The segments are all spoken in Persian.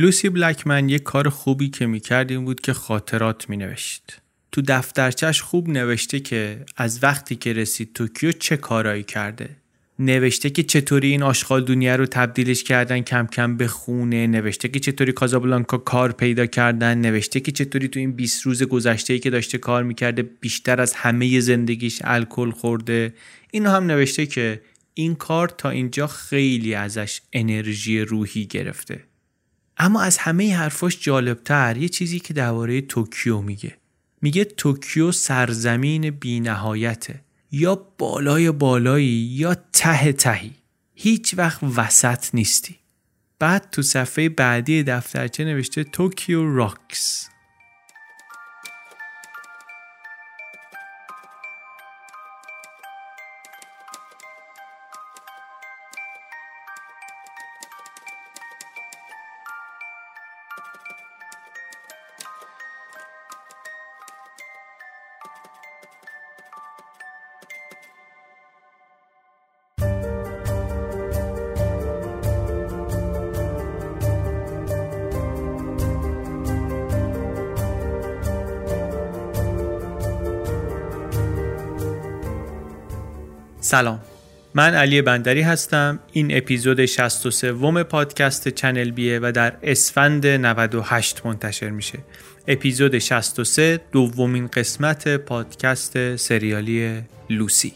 لوسی بلکمن یه کار خوبی که می‌کرد این بود که خاطرات مینوشت. تو دفترچش خوب نوشته که از وقتی که رسید توکیو چه کارایی کرده. نوشته که چطوری این آشغال دنیا رو تبدیلش کردن کم کم به خونه نوشته که چطوری کازابلانکا کار پیدا کردن نوشته که چطوری تو این 20 روز گذشته که داشته کار می‌کرده بیشتر از همه زندگیش الکل خورده اینو هم نوشته که این کار تا اینجا خیلی ازش انرژی روحی گرفته اما از همه حرفاش جالبتر یه چیزی که درباره توکیو میگه. میگه توکیو سرزمین بینهایته. یا بالای بالایی یا ته تهی. هیچ وقت وسط نیستی. بعد تو صفحه بعدی دفترچه نوشته Tokyo rocks. سلام. من علی بندری هستم. این اپیزود 63 وم پادکست چنل بیه و در اسفند 98 منتشر میشه. اپیزود 63 دومین قسمت پادکست سریالی لوسی.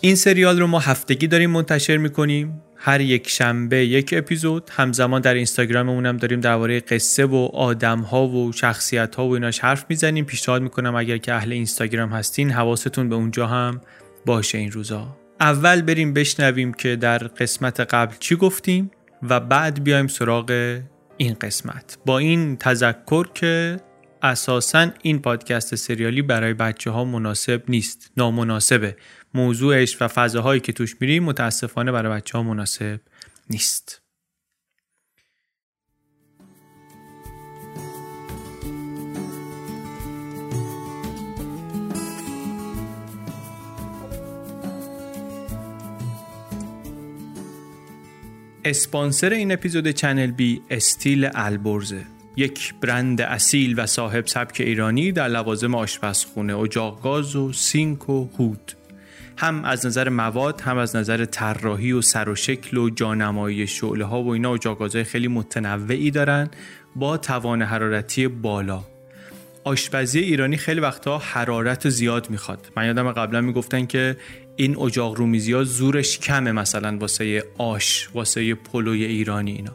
این سریال رو ما هفتگی داریم منتشر می‌کنیم. هر یک شنبه یک اپیزود. همزمان در اینستاگراممون هم داریم درباره قصه و آدم ها و شخصیت ها و ایناش حرف می‌زنیم. پیشنهاد می‌کنم اگر که اهل اینستاگرام هستین حواستون به اونجا هم باشه این روزا. اول بریم بشنویم که در قسمت قبل چی گفتیم و بعد بیایم سراغ این قسمت. با این تذکر که اساسا این پادکست سریالی برای بچه ها مناسب نیست نامناسبه. موضوعش و فضاهایی که توش میریم متاسفانه برای بچه ها مناسب نیست. اسپانسر این اپیزود چنل بی استیل البرزه یک برند اصیل و صاحب سبک ایرانی در لوازم آشپزخونه اجاق گاز و سینک و هود. هم از نظر مواد هم از نظر طراحی و سر و شکل و جانمایی شعله ها و اینا اجاق خیلی متنوعی دارن با توان حرارتی بالا. آشپزی ایرانی خیلی وقتها حرارت زیاد می‌خواد. من یادم قبلا می‌گفتن که این اجاق رومیزی ها زورش کمه مثلا واسه آش واسه پلوی ایرانی اینا.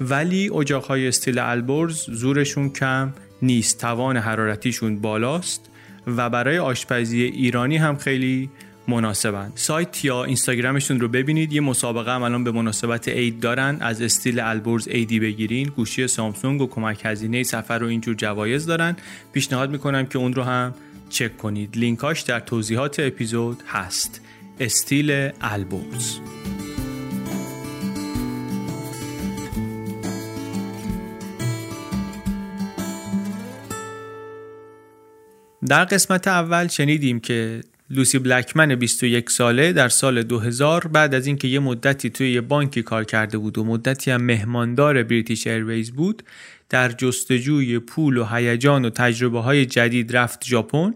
ولی اجاق های استیل البرز زورشون کم نیست توان حرارتیشون بالاست و برای آشپزی ایرانی هم خیلی مناسبن. سایت یا اینستاگرامشون رو ببینید یه مسابقه هم الان به مناسبت عید دارن. از استیل البرز ایدی بگیرین گوشی سامسونگ و کمک هزینه سفر رو اینجور جوایز دارن. پیشنهاد می‌کنم که اون رو هم چک کنید. لینکاش در توضیحات اپیزود هست. استیل البرز در قسمت اول شنیدیم که لوسی بلکمن 21 ساله در سال 2000 بعد از اینکه یه مدتی توی یه بانکی کار کرده بود و مدتی هم مهماندار بریتیش ایرویز بود در جستجوی پول و هیجان و تجربه های جدید رفت ژاپن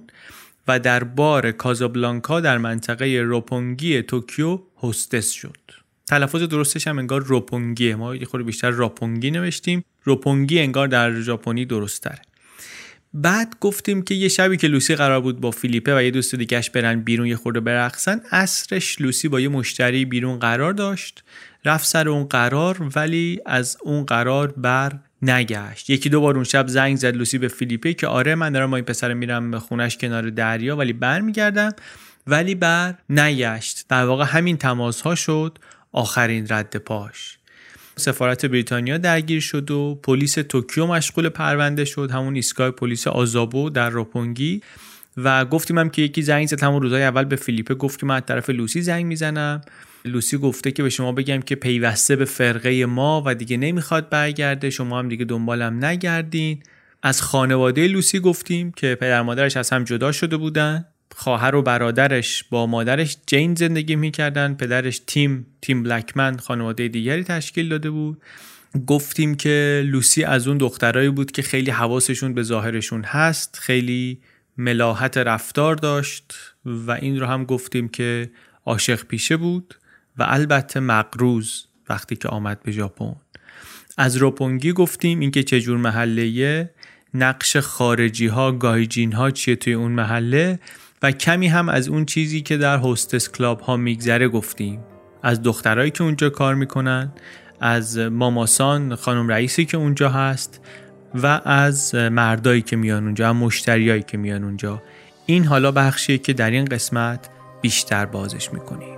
و در بار کازابلانکا در منطقه روپونگی توکیو هستس شد. تلفظ درستش هم انگار روپونگیه ما یه خورده بیشتر راپونگی نوشتیم روپونگی انگار در ژاپنی درست تره. بعد گفتیم که یه شبی که لوسی قرار بود با فیلیپه و یه دوست دیگهش برن بیرون یه خورده برقصن اصرش لوسی با یه مشتری بیرون قرار داشت. رفت سر اون قرار ولی از اون قرار بر نگشت. یکی دو بار اون شب زنگ زد لوسی به فیلیپه که آره من دارم با این پسر میرم به خونش کنار دریا ولی برمیگردم. ولی بر نگشت. در واقع همین تماس ها شد آخرین رد پاش. سفارت بریتانیا درگیر شد و پلیس توکیو مشغول پرونده شد. همون ایستگاه پلیس آزابو در روپونگی و گفتیم هم که یکی زنگ زد. همون روزای اول به فیلیپه گفت که من از طرف لوسی زنگ می‌زنم. لوسی گفته که به شما بگم که پیوسته به فرقه ما و دیگه نمی‌خواد برگرده. شما هم دیگه دنبالم نگردین. از خانواده لوسی گفتیم که پدر مادرش از هم جدا شده بودن. خواهر و برادرش با مادرش جین زندگی می‌کردن پدرش تیم تیم بلکمن خانواده دیگری تشکیل داده بود. گفتیم که لوسی از اون دخترایی بود که خیلی حواسشون به ظاهرشون هست خیلی ملاحت رفتار داشت و این رو هم گفتیم که عاشق پیشه بود و البته مقروز وقتی که آمد به ژاپن. از روپونگی گفتیم اینکه چجور محله نقش خارجی ها گایجین ها چیه توی اون محله؟ و کمی هم از اون چیزی که در هستس کلاب ها میگذره گفتیم. از دخترایی که اونجا کار می‌کنن از ماماسان خانم رئیسی که اونجا هست و از مردایی که میان اونجا مشتریایی که میان اونجا. این حالا بخشیه که در این قسمت بیشتر بازش می‌کنیم.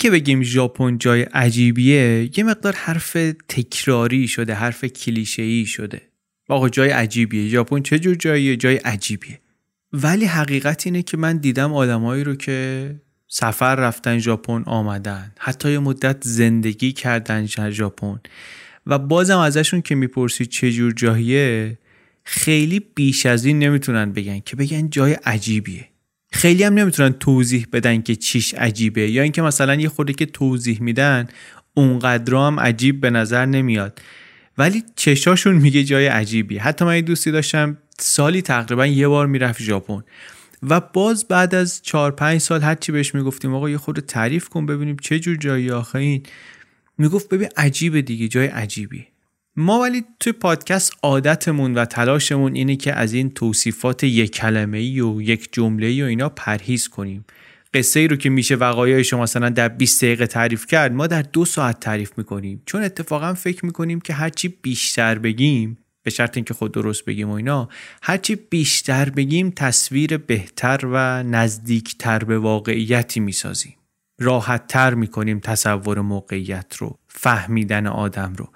این که بگیم ژاپن جای عجیبیه یه مقدار حرف تکراری شده حرف کلیشه‌ای شده. آقا جای عجیبیه. ژاپن چه جور جاییه؟ جای عجیبیه. ولی حقیقت اینه که من دیدم آدمایی رو که سفر رفتن ژاپن آمدن. حتی یه مدت زندگی کردن ژاپن. و بازم ازشون که می‌پرسی چه جور جاییه خیلی بیش از این نمی‌تونن بگن که بگن جای عجیبیه. خیلی هم نمی‌تونن توضیح بدن که چیش عجیبه. یا اینکه مثلا یه خورده که توضیح میدن اونقدر هم عجیب به نظر نمیاد. ولی چشاشون میگه جای عجیبی. حتی من یه دوستی داشتم سالی تقریبا یه بار می‌رفت ژاپن. و باز بعد از چهار پنج سال هرچی بهش می‌گفتیم آقا یه خورده تعریف کن ببینیم چه جور جایی آخه این. می‌گفت ببین عجیبه دیگه جای عجیبی. ما ولی توی پادکست عادتمون و تلاشمون اینه که از این توصیفات یک کلمه ای و یک جمله ای و اینا پرهیز کنیم. قصه ای رو که میشه وقایع شما مثلا در 20 دقیقه تعریف کرد ما در دو ساعت تعریف می‌کنیم. چون اتفاقا فکر می‌کنیم که هرچی بیشتر بگیم به شرط اینکه خود درست بگیم و اینا هرچی بیشتر بگیم تصویر بهتر و نزدیکتر به واقعیتی می‌سازیم. راحت تر می‌کنیم تصور موقعیت رو فهمیدن آدم رو.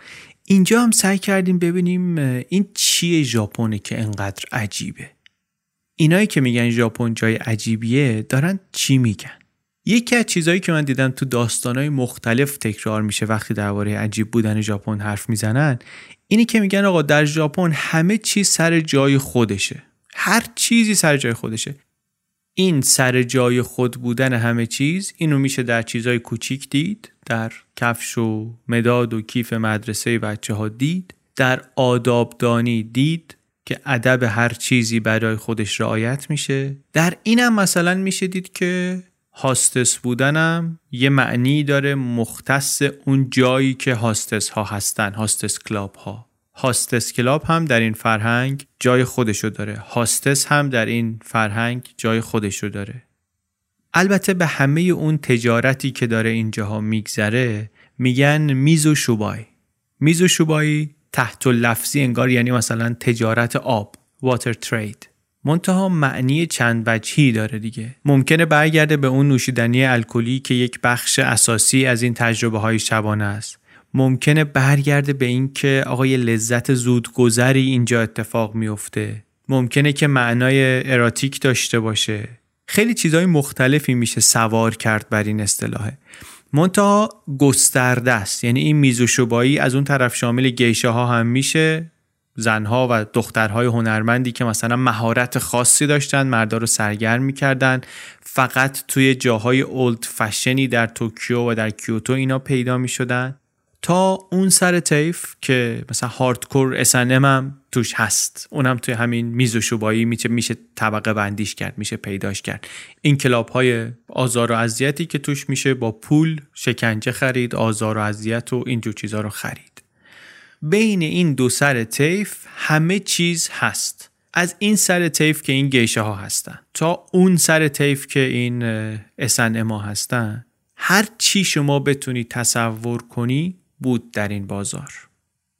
اینجا هم سعی کردیم ببینیم این چیه ژاپنه که انقدر عجیبه. اینایی که میگن ژاپن جای عجیبیه دارن چی میگن؟ یکی از چیزهایی که من دیدم تو داستانهای مختلف تکرار میشه وقتی درباره عجیب بودن ژاپن حرف می‌زنن اینی که میگن آقا در ژاپن همه چیز سر جای خودشه. هر چیزی سر جای خودشه. این سر جای خود بودن همه چیز اینو میشه در چیزهای کوچیک دید در کفش و مداد و کیف مدرسه بچه ها دید در آدابدانی دید که ادب هر چیزی برای خودش رعایت میشه. در اینم مثلا میشه دید که hostess بودنم یه معنی داره مختص اون جایی که hostess ها هستن hostess club ها hostess club هم در این فرهنگ جای خودشو داره. hostess هم در این فرهنگ جای خودشو داره. البته به همه اون تجارتی که داره اینجاها میگذره میگن میزوشوبای. میز و شوبایی تحت لفظی انگار یعنی مثلا تجارت آب واتر ترید منتها معنی چند وجهی داره دیگه. ممکنه برگرده به اون نوشیدنی الکلی که یک بخش اساسی از این تجربه های شبانه است. ممکنه برگرده به این که آقای لذت زودگذری اینجا اتفاق میفته. ممکنه که معنای اراتیک داشته باشه. خیلی چیزهای مختلفی میشه سوار کرد بر این اصطلاحه. منتها گسترده است. یعنی این میز از اون طرف شامل گیشه ها هم میشه. زنها و دخترهای هنرمندی که مثلا مهارت خاصی داشتن مردا رو سرگرم می‌کردن. فقط توی جاهای اولد فشنی در توکیو و در کیوتو اینا پیدا می‌شدن. تا اون سر تیف که مثلا هاردکور اسنم هم توش هست. اونم توی همین میز و شوبایی میشه میشه طبقه بندیش کرد میشه پیداش کرد. این کلاب های آزار و اذیتی که توش میشه با پول شکنجه خرید آزار و اذیت و اینجور چیزها رو خرید. بین این دو سر تیف همه چیز هست. از این سر تیف که این گیشه ها هستن تا اون سر تیف که این اسن ما هستن هر چی شما بتونی تصور کنی بود در این بازار.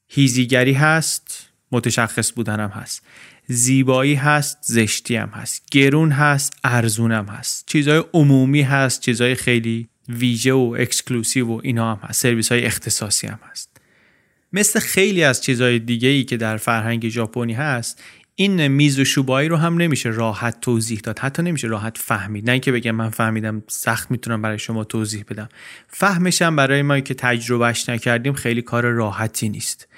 هیزیگری هست متشخص بودنم هست. زیبایی هست زشتی هم هست. گرون هست ارزونم هست. چیزهای عمومی هست چیزهای خیلی ویژه و exclusive و اینا هم هست. سرویس های اختصاصی هم هست. مثل خیلی از چیزهای دیگه ای که در فرهنگ ژاپنی هست این میزوشوبای رو هم نمیشه راحت توضیح داد. حتی نمیشه راحت فهمید. نه اینکه بگم من فهمیدم سخت می‌تونم برای شما توضیح بدم. فهمشم برای ما که تجربهش نکردیم خیلی کار راحتی نیست.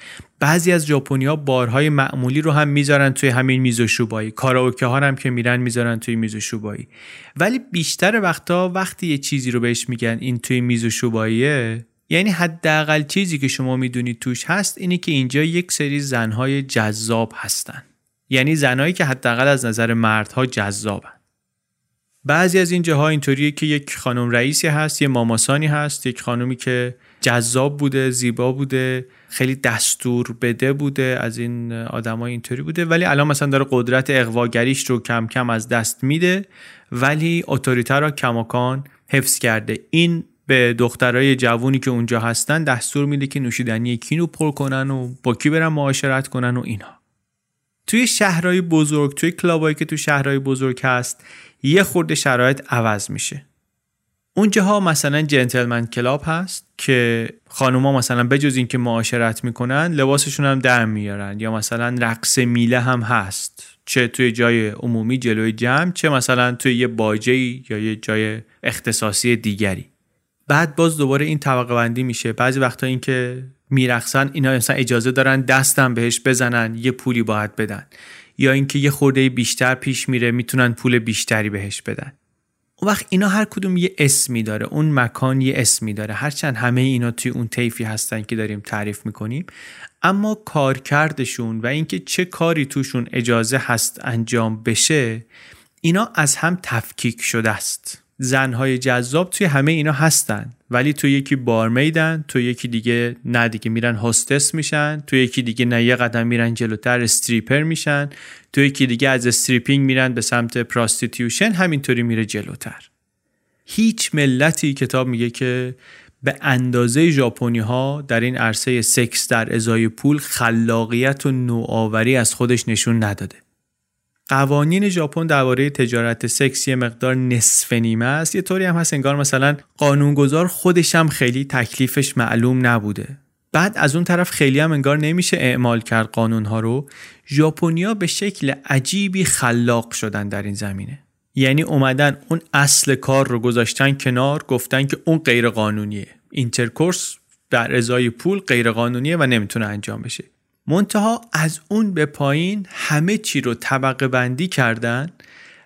بعضی از ژاپنیا بارهای معمولی رو هم می‌ذارن توی همین میز و شوبایی. کاراوکه ها هم که میرن می‌ذارن توی میز و شوبایی. ولی بیشتر وقتا وقتی یه چیزی رو بهش میگن این توی میز و شوباییه یعنی حداقل چیزی که شما می‌دونید توش هست اینه که اینجا یک سری زنهای جذاب هستن. یعنی زنهایی که حداقل از نظر مردها جذابن. بعضی از این جاها اینطوریه که یک خانم رئیسی هست یه ماماسانی هست یک خانومی که جذاب بوده زیبا بوده خیلی دستور بده بوده از این آدمای اینطوری بوده ولی الان مثلا داره قدرت اقواگریش رو کم کم از دست میده ولی اتوریته را کماکان حفظ کرده. این به دخترای جوونی که اونجا هستن دستور میده که نوشیدنی کینو پر کنن و با کی برن معاشرت کنن و اینها توی شهرهای بزرگ توی کلابایی که تو شهرهای بزرگ هست یه خورده شرایط عوض میشه. اونجاها مثلا جنتلمن کلاب هست که خانوما مثلا بجز اینکه معاشرت می‌کنن لباسشون هم در میارن یا مثلا رقص میله هم هست. چه توی جای عمومی جلوی جمع چه مثلا توی یه باجه یا یه جای اختصاصی دیگری. بعد باز دوباره این طبقه بندی میشه. بعضی وقتا اینکه میرقصن اینا مثلا اجازه دارن دستم بهش بزنن یه پولی باید بدن. یا اینکه یه خورده بیشتر پیش میره می‌تونن پول بیشتری بهش بدن. اون وقت اینا هر کدوم یه اسمی داره. اون مکان یه اسمی داره. هرچند همه اینا توی اون طیفی هستن که داریم تعریف می‌کنیم. اما کارکردشون و اینکه چه کاری توشون اجازه هست انجام بشه اینا از هم تفکیک شده است. زنهای جذاب توی همه اینا هستن. ولی تو یکی barmaid ن تو یکی دیگه نه دیگه میرن hostess میشن تو یکی دیگه نه یه قدم میرن جلوتر stripper میشن تو یکی دیگه از stripping میرن به سمت prostitution همینطوری میره جلوتر. هیچ ملتی کتاب میگه که به اندازه ژاپنی ها در این عرصه سکس در ازای پول خلاقیت و نوآوری از خودش نشون نداده. قوانین ژاپن درباره تجارت سکس یه مقدار نصف نیمه است. یه طوری هم هست انگار مثلا قانونگذار خودش هم خیلی تکلیفش معلوم نبوده. بعد از اون طرف خیلی هم انگار نمیشه اعمال کرد قانون ها رو. ژاپنیا به شکل عجیبی خلاق شدن در این زمینه. یعنی اومدن اون اصل کار رو گذاشتن کنار گفتن که اون غیر قانونیه intercourse در ازای پول غیر قانونیه و نمی‌تونه انجام بشه. منتها از اون به پایین همه چی رو طبقه بندی کردن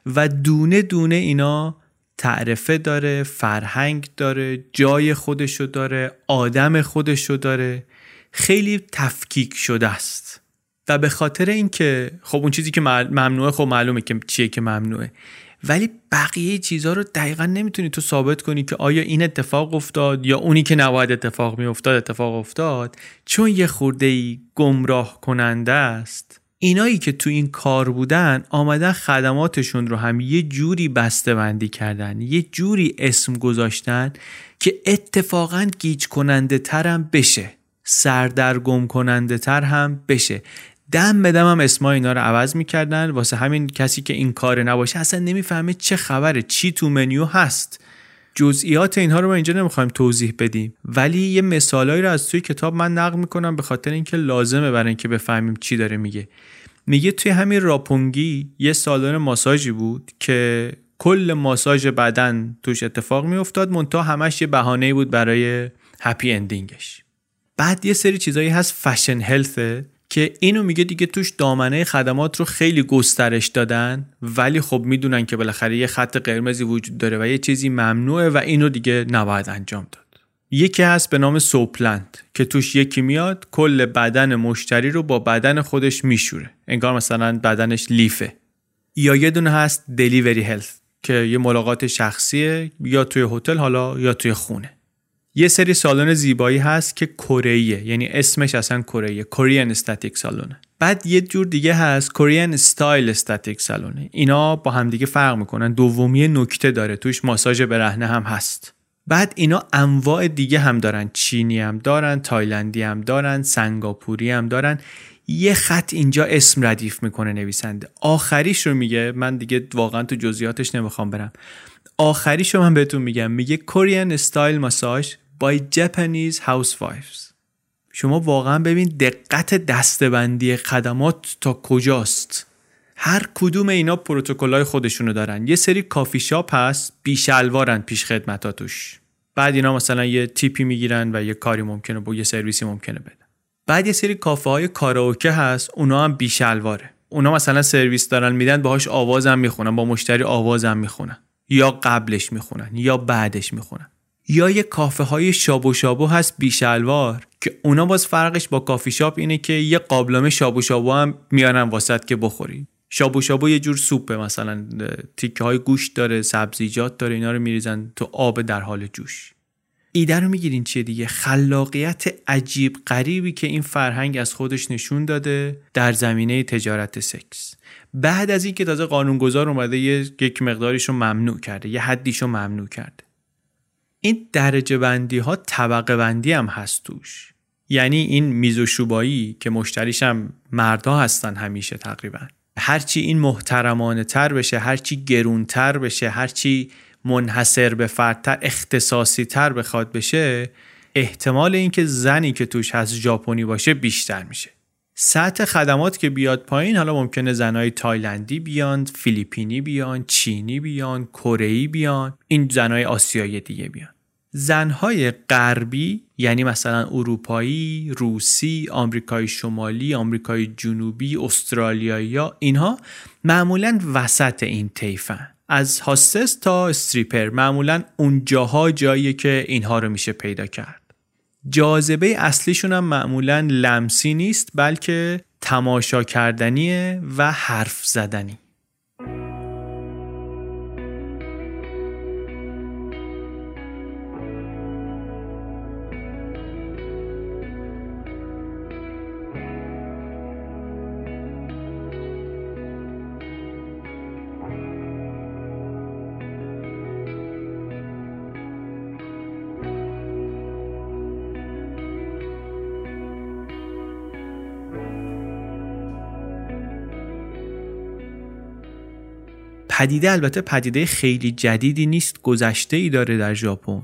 و دونه دونه اینا تعرفه داره فرهنگ داره جای خودشو داره آدم خودشو داره. خیلی تفکیک شده است. و به خاطر اینکه خب اون چیزی که ممنوعه خب معلومه که چیه که ممنوعه. ولی بقیه چیزها رو دقیقا نمی‌تونی تو ثابت کنی که آیا این اتفاق افتاد یا اونی که نباید اتفاق میافتاد اتفاق افتاد چون یه خورده گمراه کننده است. اینایی که تو این کار بودن آمدن خدماتشون رو هم یه جوری بسته بندی کردن یه جوری اسم گذاشتن که اتفاقا گیج کننده ترم بشه. سردرگم کننده تر هم بشه. دم به دم هم اسما اینا رو عوض می‌کردن. واسه همین کسی که این کار نباشه اصلا نمی‌فهمه چه خبره چی تو منیو هست. جزئیات اینها رو ما اینجا نمی‌خوایم توضیح بدیم. ولی یه مثالایی رو از توی کتاب من نقل می‌کنم به خاطر اینکه لازمه برای اینکه بفهمیم چی داره میگه. میگه توی همین راپونگی یه سالن ماساژی بود که کل ماساژ بدن توش اتفاق میافتاد. منتها همش یه بهانه بود برای هپی اندینگش بعد یه سری چیزایی هست. فشن هلثه که اینو میگه دیگه توش دامنه خدمات رو خیلی گسترش دادن ولی خب می‌دونن که بالاخره یه خط قرمزی وجود داره و یه چیزی ممنوعه و اینو دیگه نباید انجام داد. یکی هست به نام soapland که توش یکی میاد کل بدن مشتری رو با بدن خودش میشوره. انگار مثلا بدنش لیفه. یا یه دونه هست delivery health که یه ملاقات شخصیه یا توی هتل حالا یا توی خونه. یه سری سالن زیبایی هست که کره یعنی اسمش اصلا کره Korean esthetic salon ه بعد یه جور دیگه هست. Korean style esthetic salon ه اینا با همدیگه فرق می‌کنن. دومی نکته داره. توش ماساژ برهنه هم هست. بعد اینا انواع دیگه هم دارن. چینی هم دارن تایلندی هم دارن سنگاپوری هم دارن. یه خط اینجا اسم ردیف می‌کنه نویسنده. آخریش رو میگه. من دیگه واقعا تو جزئیاتش نمی‌خوام برم. آخریش رو من بهتون میگم. میگه Korean style massage by Japanese housewives. شما واقعا ببین دقت دسته‌بندی خدمات تا کجاست. هر کدوم اینا پروتکلای خودشونو دارن. یه سری کافی شاپ هست بی‌شلوارن پیش خدمتا توش بعد اینا مثلا یه تیپی می‌گیرن و یه کاری ممکنه با یه سرویسی ممکنه بدن. بعد یه سری کافه های کاراوکه هست اونا هم بیشلواره اونا مثلا سرویس دارن میدن باهاش آوازم می‌خونن با مشتری آوازم می‌خونن. یا قبلش می‌خونن یا بعدش می‌خونن. یا یه کافه های شابو شابو هست بیشلوار که اونا باز فرقش با کافی شاپ اینه که یه قابلمه شابو شابو هم میارن واسط که بخوری. شابو شابو یه جور سوپه مثلا تیکه های گوشت داره سبزیجات داره اینا رو میریزن تو آب در حال جوش. ایده رو می‌گیرین چیه دیگه؟ خلاقیت عجیب غریبی که این فرهنگ از خودش نشون داده در زمینه تجارت سکس. بعد از اینکه تازه قانونگذار اومده یک مقداریش رو ممنوع کرده یه حدیش رو ممنوع کرده. این درجه بندی ها طبقه بندی هم هست توش. یعنی این میز و شوبایی که مشتریش هم مردا هستن همیشه تقریبا. هرچی این محترمانه تر بشه هرچی گرونتر بشه هرچی منحصر به فردتر اختصاصی تر بخواد بشه احتمال اینکه زنی که توش هست ژاپنی باشه بیشتر میشه. سطح خدمات که بیاد پایین حالا ممکنه زنای تایلندی بیان فیلیپینی بیان چینی بیان کره بیان این زنای آسیایی دیگه بیان. زنهای غربی یعنی مثلا اروپایی، روسی، آمریکای شمالی، آمریکای جنوبی، استرالیایی اینها معمولا وسط این طیفن. از هاستس تا استریپر معمولا اونجاها جاییه که اینها رو میشه پیدا کرد. جاذبه اصلیشون هم معمولا لمسی نیست بلکه تماشا کردنیه و حرف زدنی. پدیده البته پدیده خیلی جدیدی نیست گذشته ای داره در ژاپن.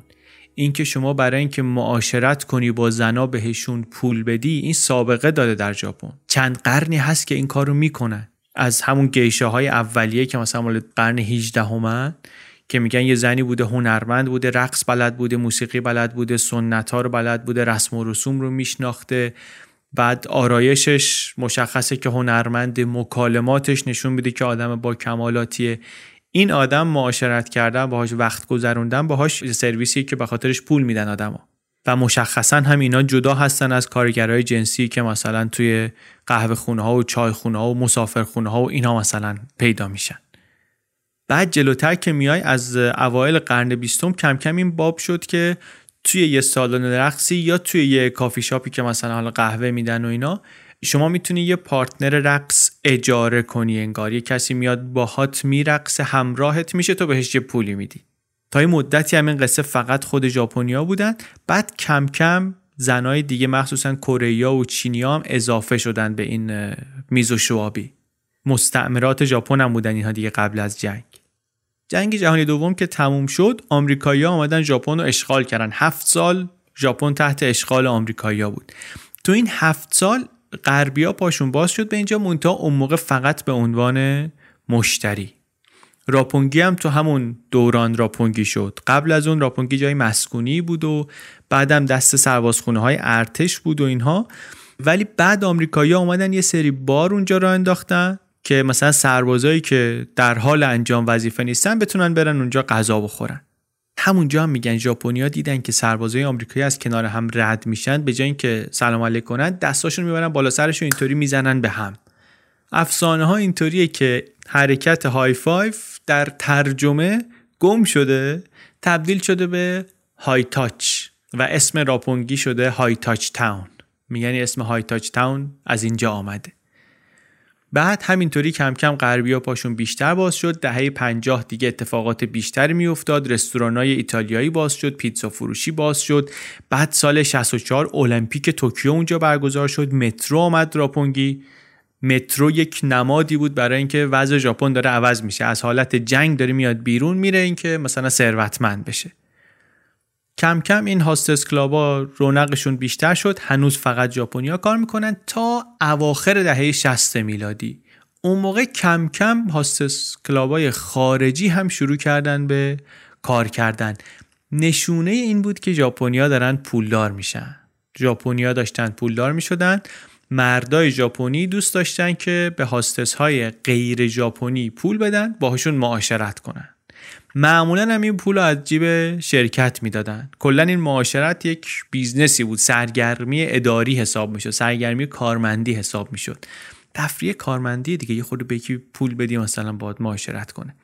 اینکه شما برای اینکه معاشرت کنی با زنا بهشون پول بدی این سابقه داده در ژاپن. چند قرنی هست که این کارو می‌کنن. از همون گیشه های اولیه که مثلا مال قرن 18 همن که میگن یه زنی بوده هنرمند بوده رقص بلد بوده موسیقی بلد بوده سنت ها رو بلد بوده رسم و رسوم رو میشناخته. بعد آرایشش مشخصه که هنرمند مکالماتش نشون میده که آدم با کمالاتیه این آدم معاشرت کردن باهاش وقت گذروندن باهاش سرویسی که به خاطرش پول میدن آدما و مشخصا هم اینا جدا هستن از کارگرای جنسی که مثلا توی قهوه خونه ها و چای خونه ها و مسافر خونه ها و اینا مثلا پیدا میشن. بعد جلوتر که میای از اوایل قرن بیستم کم کم این باب شد که توی یه سالن رقصی یا توی یه کافی شاپی که مثلا حالا قهوه میدن و اینا شما می‌تونی یه پارتنر رقص اجاره کنی انگار. یه کسی میاد باهات میرقصه همراهت میشه تو بهش یه پولی میدی. تا یه مدتی هم این قصه فقط خود ژاپنیا بودن. بعد کم کم زنای دیگه مخصوصا کره و چینیا هم اضافه شدن به این میز و شوابی. مستعمرات ژاپن هم بودن اینها دیگه قبل از جنگ. جنگ جهانی دوم که تموم شد آمریکایی‌ها آمدن ژاپن رو اشغال کردن. هفت سال ژاپن تحت اشغال آمریکایی‌ها بود. تو این هفت سال غربیا پاشون باز شد به اینجا مونتا اون موقع فقط به عنوان مشتری. راپونگی هم تو همون دوران راپونگی شد. قبل از اون راپونگی جای مسکونی بود و بعدم دست سربازخونه های ارتش بود و اینها. ولی بعد آمریکایی اومدن یه سری بار اونجا را انداختن. که مثلا سربازایی که در حال انجام وظیفه نیستن بتونن برن اونجا غذا بخورن. همونجا هم میگن ژاپنیا دیدن که سربازای آمریکایی از کنار هم رد میشن به جای اینکه سلام علیک کنن دستاشون می‌برن بالا سرشون اینطوری می‌زنن به هم. افسانه ها اینطوریه که حرکت high five در ترجمه گم شده تبدیل شده به high touch و اسم راپونگی شده high touch town میگن اسم high touch town از اینجا آمده. بعد همینطوری کم کم غربیا پاشون بیشتر باز شد. دهه 50 دیگه اتفاقات بیشتری میافتاد. رستورانای ایتالیایی باز شد. پیتزا فروشی باز شد. بعد سال 64 المپیک توکیو اونجا برگزار شد. مترو آمد راپونگی. مترو یک نمادی بود برای اینکه وضع ژاپن داره عوض میشه. از حالت جنگ داره میاد بیرون میره اینکه مثلا ثروتمند بشه. کم کم این هاستس کلابا رونقشون بیشتر شد. هنوز فقط ژاپنیا کار می‌کنن تا اواخر دهه 60 میلادی. اون موقع کم کم هاستس کلابای خارجی هم شروع کردن به کار کردن. نشونه این بود که ژاپنیا دارن پولدار میشن. ژاپنیا داشتن پولدار می‌شدن. مردای ژاپنی دوست داشتن که به hostess های غیر ژاپنی پول بدن باهاشون معاشرت کنن. معمولا هم این پول از جیب شرکت می‌دادن. کلا این معاشرت یک business ی بود. سرگرمی اداری حساب می‌شد. سرگرمی کارمندی حساب می‌شد. تفریح کارمندی دیگه. یه خود به پول بدی مثلا باید معاشرت کنه.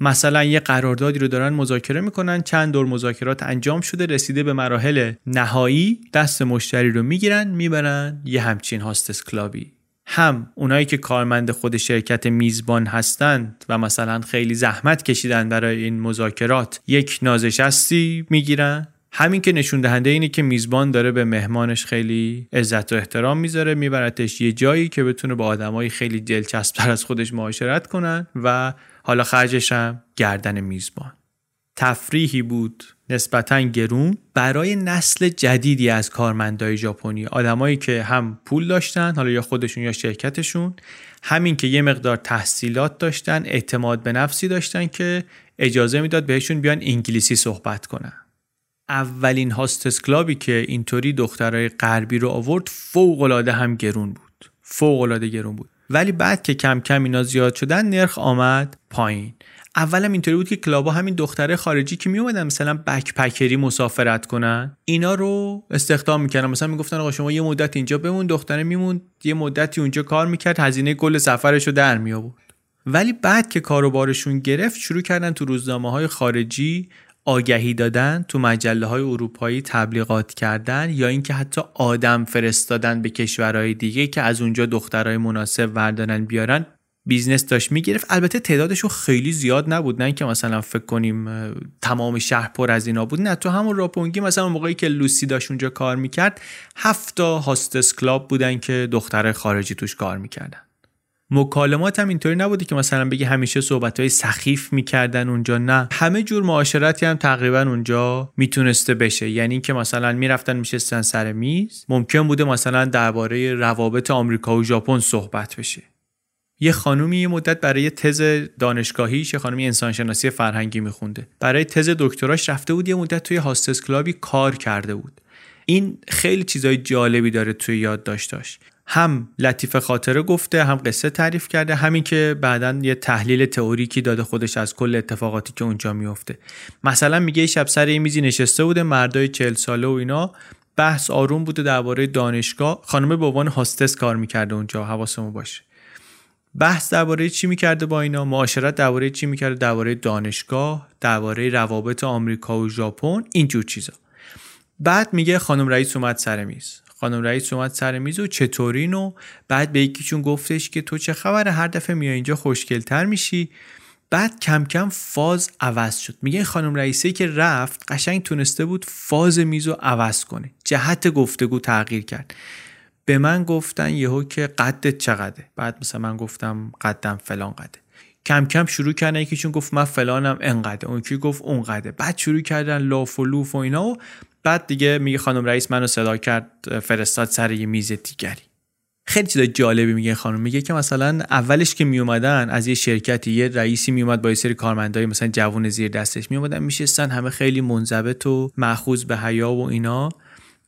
مثلا یه قراردادی رو دارن مذاکره می‌کنن. چند دور مذاکرات انجام شده رسیده به مراحل نهایی. دست مشتری رو می‌گیرن می‌برن یه همچین hostess club ی هم اونایی که کارمند خود شرکت میزبان هستند و مثلا خیلی زحمت کشیدن برای این مذاکرات یک نازشستی می‌گیرن. همین که نشون دهنده اینه که میزبان داره به مهمانش خیلی عزت و احترام می‌ذاره میبرتش یه جایی که بتونه با آدمای خیلی دلچسبتر از خودش معاشرت کنن و حالا خرجش هم گردن میزبان. تفریحی بود نسبتا گرون. برای نسل جدیدی از کارمندای ژاپنی آدمایی که هم پول داشتن حالا یا خودشون یا شرکتشون همین که یه مقدار تحصیلات داشتن اعتماد به نفسی داشتن که اجازه می‌داد بهشون بیان انگلیسی صحبت کنن. اولین هاستس کلابی که اینطوری دخترای غربی رو آورد فوق العاده هم گرون بود. فوق العاده گرون بود. ولی بعد که کم کم اینا زیاد شدن نرخ آمد پایین. اولم اینطوری بود که کلابا همین دختره خارجی که می اومدن مثلا بکپکری مسافرت کنن اینا رو استخدام می‌کردن. مثلا می‌گفتن آقا شما یه مدت اینجا بمون دختره میمون یه مدتی اونجا کار می‌کرد هزینه کل سفرش رو در می آورد ولی بعد که کاروبارشون گرفت شروع کردن تو روزنامه های خارجی آگهی دادن تو مجله های اروپایی تبلیغات کردن یا اینکه حتی آدم فرستادن به کشورهای دیگه که از اونجا دخترای مناسب وردارن بیارن. business داشت می‌گرفت. البته تعدادشون خیلی زیاد نبود. نه اینکه مثلا فکر کنیم تمام شهر پر از اینا بود. نه تو همون راپونگی مثلا موقعی که لوسی داشت اونجا کار می‌کرد هفت تا hostess club بودن که دختر خارجی توش کار می‌کردن. مکالمات هم اینطوری نبوده که مثلا بگی همیشه صحبت های سخیف می‌کردن اونجا. نه همه جور معاشرتی هم تقریبا اونجا می‌تونسته بشه. یعنی اینکه مثلا می‌رفتن میشستن سر میز ممکن بوده مثلا درباره روابط آمریکا و ژاپن صحبت بشه. یه خانومی یه مدت برای تز دانشگاهیش یه خانومی انسانشناسی فرهنگی میخونده. برای تز دکتراش رفته بود یه مدت توی هاستس کلابی کار کرده بود. این خیلی چیزای جالبی داره توی یادداشتاش. هم لطیف خاطره گفته هم قصه تعریف کرده همین که بعدا یه تحلیل تئوریکی داده خودش از کل اتفاقاتی که اونجا میفته. مثلا میگه شب سر یه میزی نشسته بوده مردای چل ساله و اینا. بحث آروم بوده درباره دانشگاه. خانم به عنوان هاستس کار می‌کرده اونجا حواسمون باشه. بحث درباره چی می‌کرده با اینا معاشرت درباره چی می‌کرده درباره دانشگاه درباره روابط آمریکا و ژاپن اینجور چیزا. بعد میگه خانم رئیس اومد سر میز. خانم رئیس اومد سر میز و چطورین و بعد به یکیشون گفتش که تو چه خبره؟ هر دفعه میای اینجا خوشگلتر میشی. بعد کم کم فاز عوض شد. میگه خانم رئیسه که رفت قشنگ تونسته بود فاز میز رو عوض کنه. جهت گفتگو تغییر کرد. به من گفتن یهو که قدت چقدره. بعد مثلا من گفتم قدم فلان قده کم کم شروع کردن یکیشون گفت من فلانم انقدر. اون کی گفت اونقدر. بعد شروع کردن لاف و لوف و اینا و بعد دیگه میگه خانم رئیس منو صدا کرد فرستاد سر یه میز دیگری. خیلی چیز جالبی میگه خانم. میگه که مثلا اولش که میومدن از یه شرکتی یه رئیسی میومد با یه سری کارمندای مثلا جوون زیر دستش میومدن میشستن همه خیلی منضبط و ماخوذ به حیا و اینا.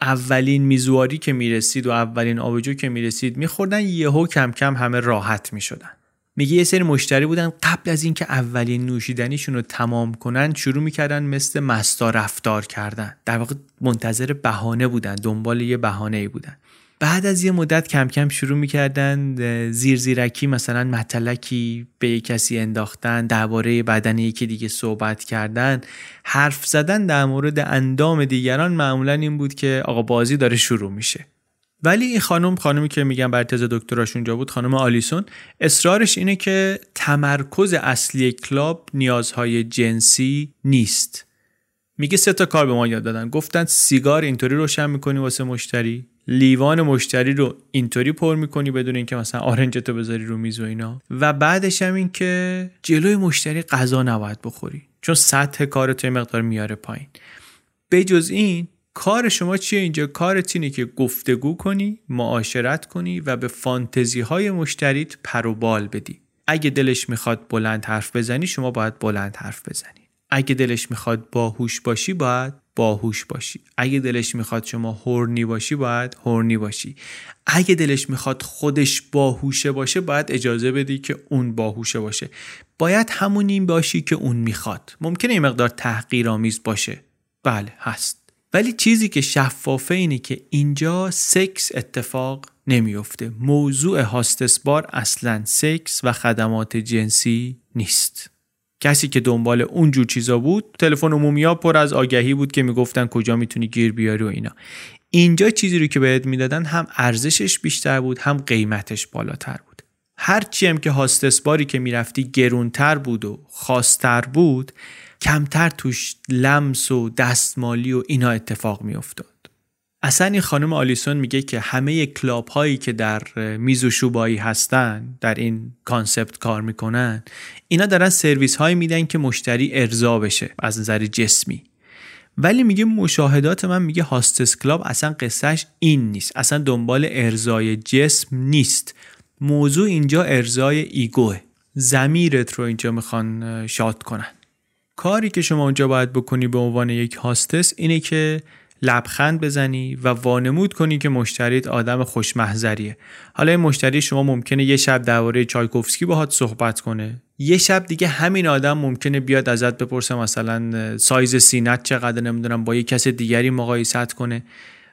اولین میزواری که می‌رسید و اولین آبجو که می‌رسید میخوردن یهو کم کم همه راحت می‌شدن. میگه یه سری مشتری بودن قبل از اینکه اولین نوشیدنیشون رو تمام کنن شروع می‌کردن مثل مستا رفتار کردن. در واقع منتظر بهانه بودن دنبال یه بهانه ای بودن. بعد از یه مدت کم کم شروع می‌کردن زیر زیرکی مثلا متلکی به کسی انداختن درباره بدن یکی دیگه صحبت کردن. حرف زدن در مورد اندام دیگران معمولا این بود که آقا بازی داره شروع میشه. ولی این خانم خانمی که میگم بر تز دکتراش اونجا بود خانم آلیسون اصرارش اینه که تمرکز اصلی کلاب نیازهای جنسی نیست. میگه سه تا کار به ما یاد دادن. گفتن سیگار اینطوری روشن می‌کنی واسه مشتری. لیوان مشتری رو اینطوری پر می‌کنی بدون اینکه مثلا آرنجتو بذاری رو میز و اینا. و بعدش هم این که جلوی مشتری غذا نباید بخوری چون سطح کار تو مقدار میاره پایین. بجز این کار شما چیه اینجا؟ کارت اینه که گفتگو کنی معاشرت کنی و به فانتزی های مشتریت پروبال بدی. اگه دلش می‌خواد بلند حرف بزنی شما باید بلند حرف بزنی. اگه دلش می‌خواد باهوش باشی باید باهوش باشی. اگه دلش می‌خواد شما هورنی باشی باید هورنی باشی. اگه دلش می‌خواد خودش باهوشه باشه باید اجازه بدی که اون باهوشه باشه. باید همونی باشی که اون می‌خواد. ممکنه این مقدار تحقیرآمیز باشه. بله هست. ولی چیزی که شفافه اینه که اینجا سکس اتفاق نمیفته موضوع هاستس بار اصلا سکس و خدمات جنسی نیست. کسی که دنبال اون جور چیزا بود تلفن عمومی ها پر از آگهی بود که می‌گفتن کجا می‌تونی گیر بیاری و اینا. اینجا چیزی رو که بهت می‌دادن هم ارزشش بیشتر بود هم قیمتش بالاتر بود. هرچی هم که hostess bar ی که می‌رفتی گرونتر بود و خاصتر بود کمتر توش لمس و دستمالی و اینا اتفاق میافتاد. اصلا این خانم آلیسون میگه که همه club هایی که در میزوشوبای هستن در این concept کار می‌کنن اینا دارن سرویس هایی میدن که مشتری ارضا بشه از نظر جسمی. ولی میگه مشاهدات من میگه هاستس کلاب اصلا قصهش این نیست. اصلا دنبال ارزای جسم نیست. موضوع اینجا ارزای ایگوه. زمیرت رو اینجا می‌خوان شاد کنن. کاری که شما اونجا باید بکنی به عنوان یک هاستس اینه که لبخند بزنی و وانمود کنی که مشتریت آدم خوشمحضریه. حالا این مشتری شما ممکنه یه شب درباره چایکوفسکی باهات صحبت کنه. یه شب دیگه همین آدم ممکنه بیاد ازت بپرسه مثلا سایز سینت چقدر نمی‌دونم با یه کس دیگری مقایست کنه.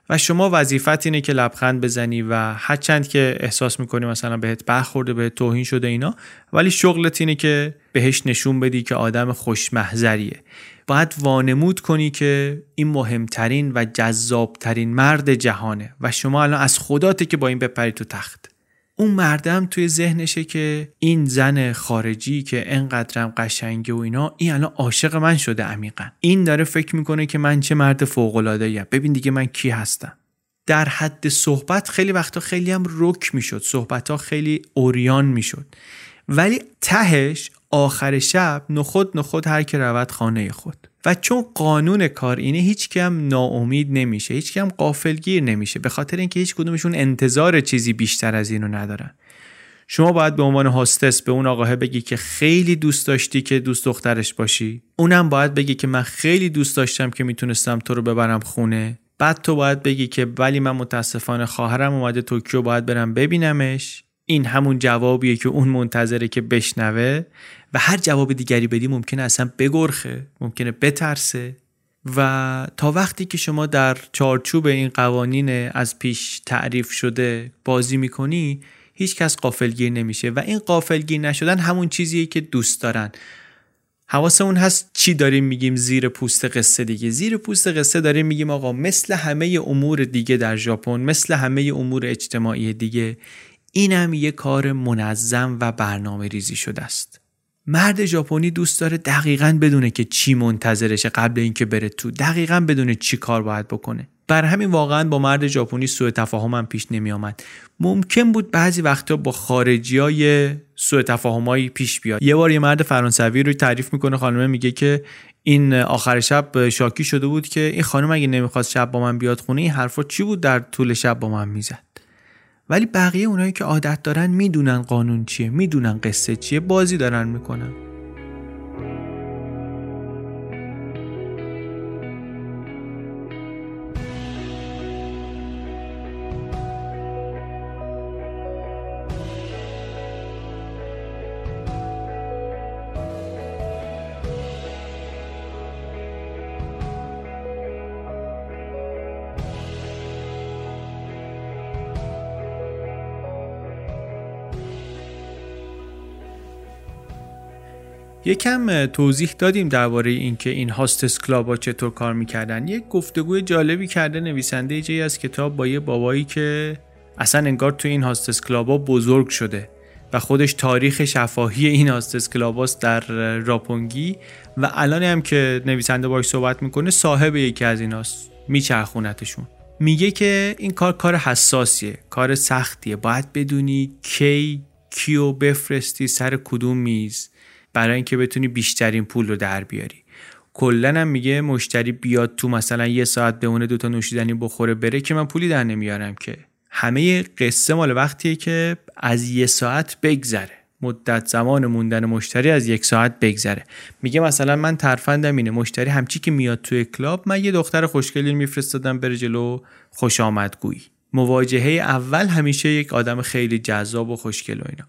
و شما وظیفت اینه که لبخند بزنی و هرچند که احساس می‌کنی مثلا بهت برخورده بهت توهین شده اینا ولی شغلت اینه که بهش نشون بدی که آدم خوشمحضریه. باید وانمود کنی که این مهمترین و جذابترین مرد جهانه و شما الان از خداته که با این بپری تو تخت. اون مردم توی ذهنشه که این زن خارجی که انقدرم قشنگه و اینا این الان عاشق من شده عمیقا. این داره فکر می‌کنه که من چه مرد فوق العاده ببین دیگه من کی هستم. در حد صحبت خیلی وقتا خیلی هم رک می‌شد. صحبت ها خیلی اوریان می‌شد. ولی تهش آخر شب نخود نخود هر که رود خانه خود. و چون قانون کار اینه هیچ کم ناامید نمیشه هیچ کم قافلگیر نمیشه به خاطر اینکه هیچ کدومشون انتظار چیزی بیشتر از اینو ندارن. شما باید به عنوان هاستس به اون آقاه بگی که خیلی دوست داشتی که دوست دخترش باشی. اونم باید بگی که من خیلی دوست داشتم که می‌تونستم تو رو ببرم خونه. بعد تو باید بگی که ولی من متاسفانه خواهرم اومده توکیو باید برم ببینمش. این همون جوابیه که اون منتظره که بشنوه. و هر جواب دیگری بدی ممکنه اصلا بگرخه ممکنه بترسه. و تا وقتی که شما در چارچوب این قوانین از پیش تعریف شده بازی می‌کنی هیچ کس قافلگیر نمیشه و این قافلگیر نشدن همون چیزیه که دوست دارن. حواسمون هست چی داریم میگیم زیر پوست قصه دیگه. زیر پوست قصه داریم میگیم آقا مثل همه امور دیگه در ژاپن مثل همه امور اجتماعی دیگه اینم یه کار منظم و برنامه ریزی شده است. مرد ژاپنی دوست داره دقیقا بدونه که چی منتظرشه قبل اینکه بره تو دقیقا بدونه چی کار باید بکنه. بر همین واقعا با مرد ژاپنی سوء تفاهم پیش نمی آمد ممکن بود بعضی وقتا با خارجی های سوء تفاهمایی پیش بیاد. یه بار یه مرد فرانسوی رو تعریف می‌کنه خانمه میگه که این آخر شب شاکی شده بود که این خانم اگه نمی‌خواست شب با من بیاد خونه این حرفا چی بود در طول شب با من می‌زد؟ ولی بقیه اونایی که عادت دارن می‌دونن قانون چیه می‌دونن قصه چیه بازی دارن می‌کنن. یکم توضیح دادیم درباره اینکه این هاستس کلابا چطور کار می‌کردن. یک گفتگوی جالبی کرده نویسنده جایی از کتاب با یه بابایی که اصلا انگار تو این هاستس کلابا بزرگ شده و خودش تاریخ شفاهی این هاستس کلاباست در راپونگی و الان هم که نویسنده باش صحبت می‌کنه صاحب یکی از ایناست میچرخونتشون. میگه که این کار کار حساسیه کار سختیه باید بدونی کی کیو بفرستی سر کدوم میز. برای اینکه بتونی بیشترین پول رو در بیاری. کلا هم میگه مشتری بیاد تو مثلا یه ساعت بمونه دوتا نوشیدنی بخوره بره که من پولی در نمیارم که. همه قصه مال وقتیه که از یه ساعت بگذره. مدت زمان موندن مشتری از یک ساعت بگذره. میگه مثلا من ترفندم اینه مشتری همچی که میاد توی کلاب من یه دختر خوشگلی میفرستادم بره جلو خوش آمدگویی مواجهه اول همیشه یک آدم خیلی جذاب و خوشگل و اینا.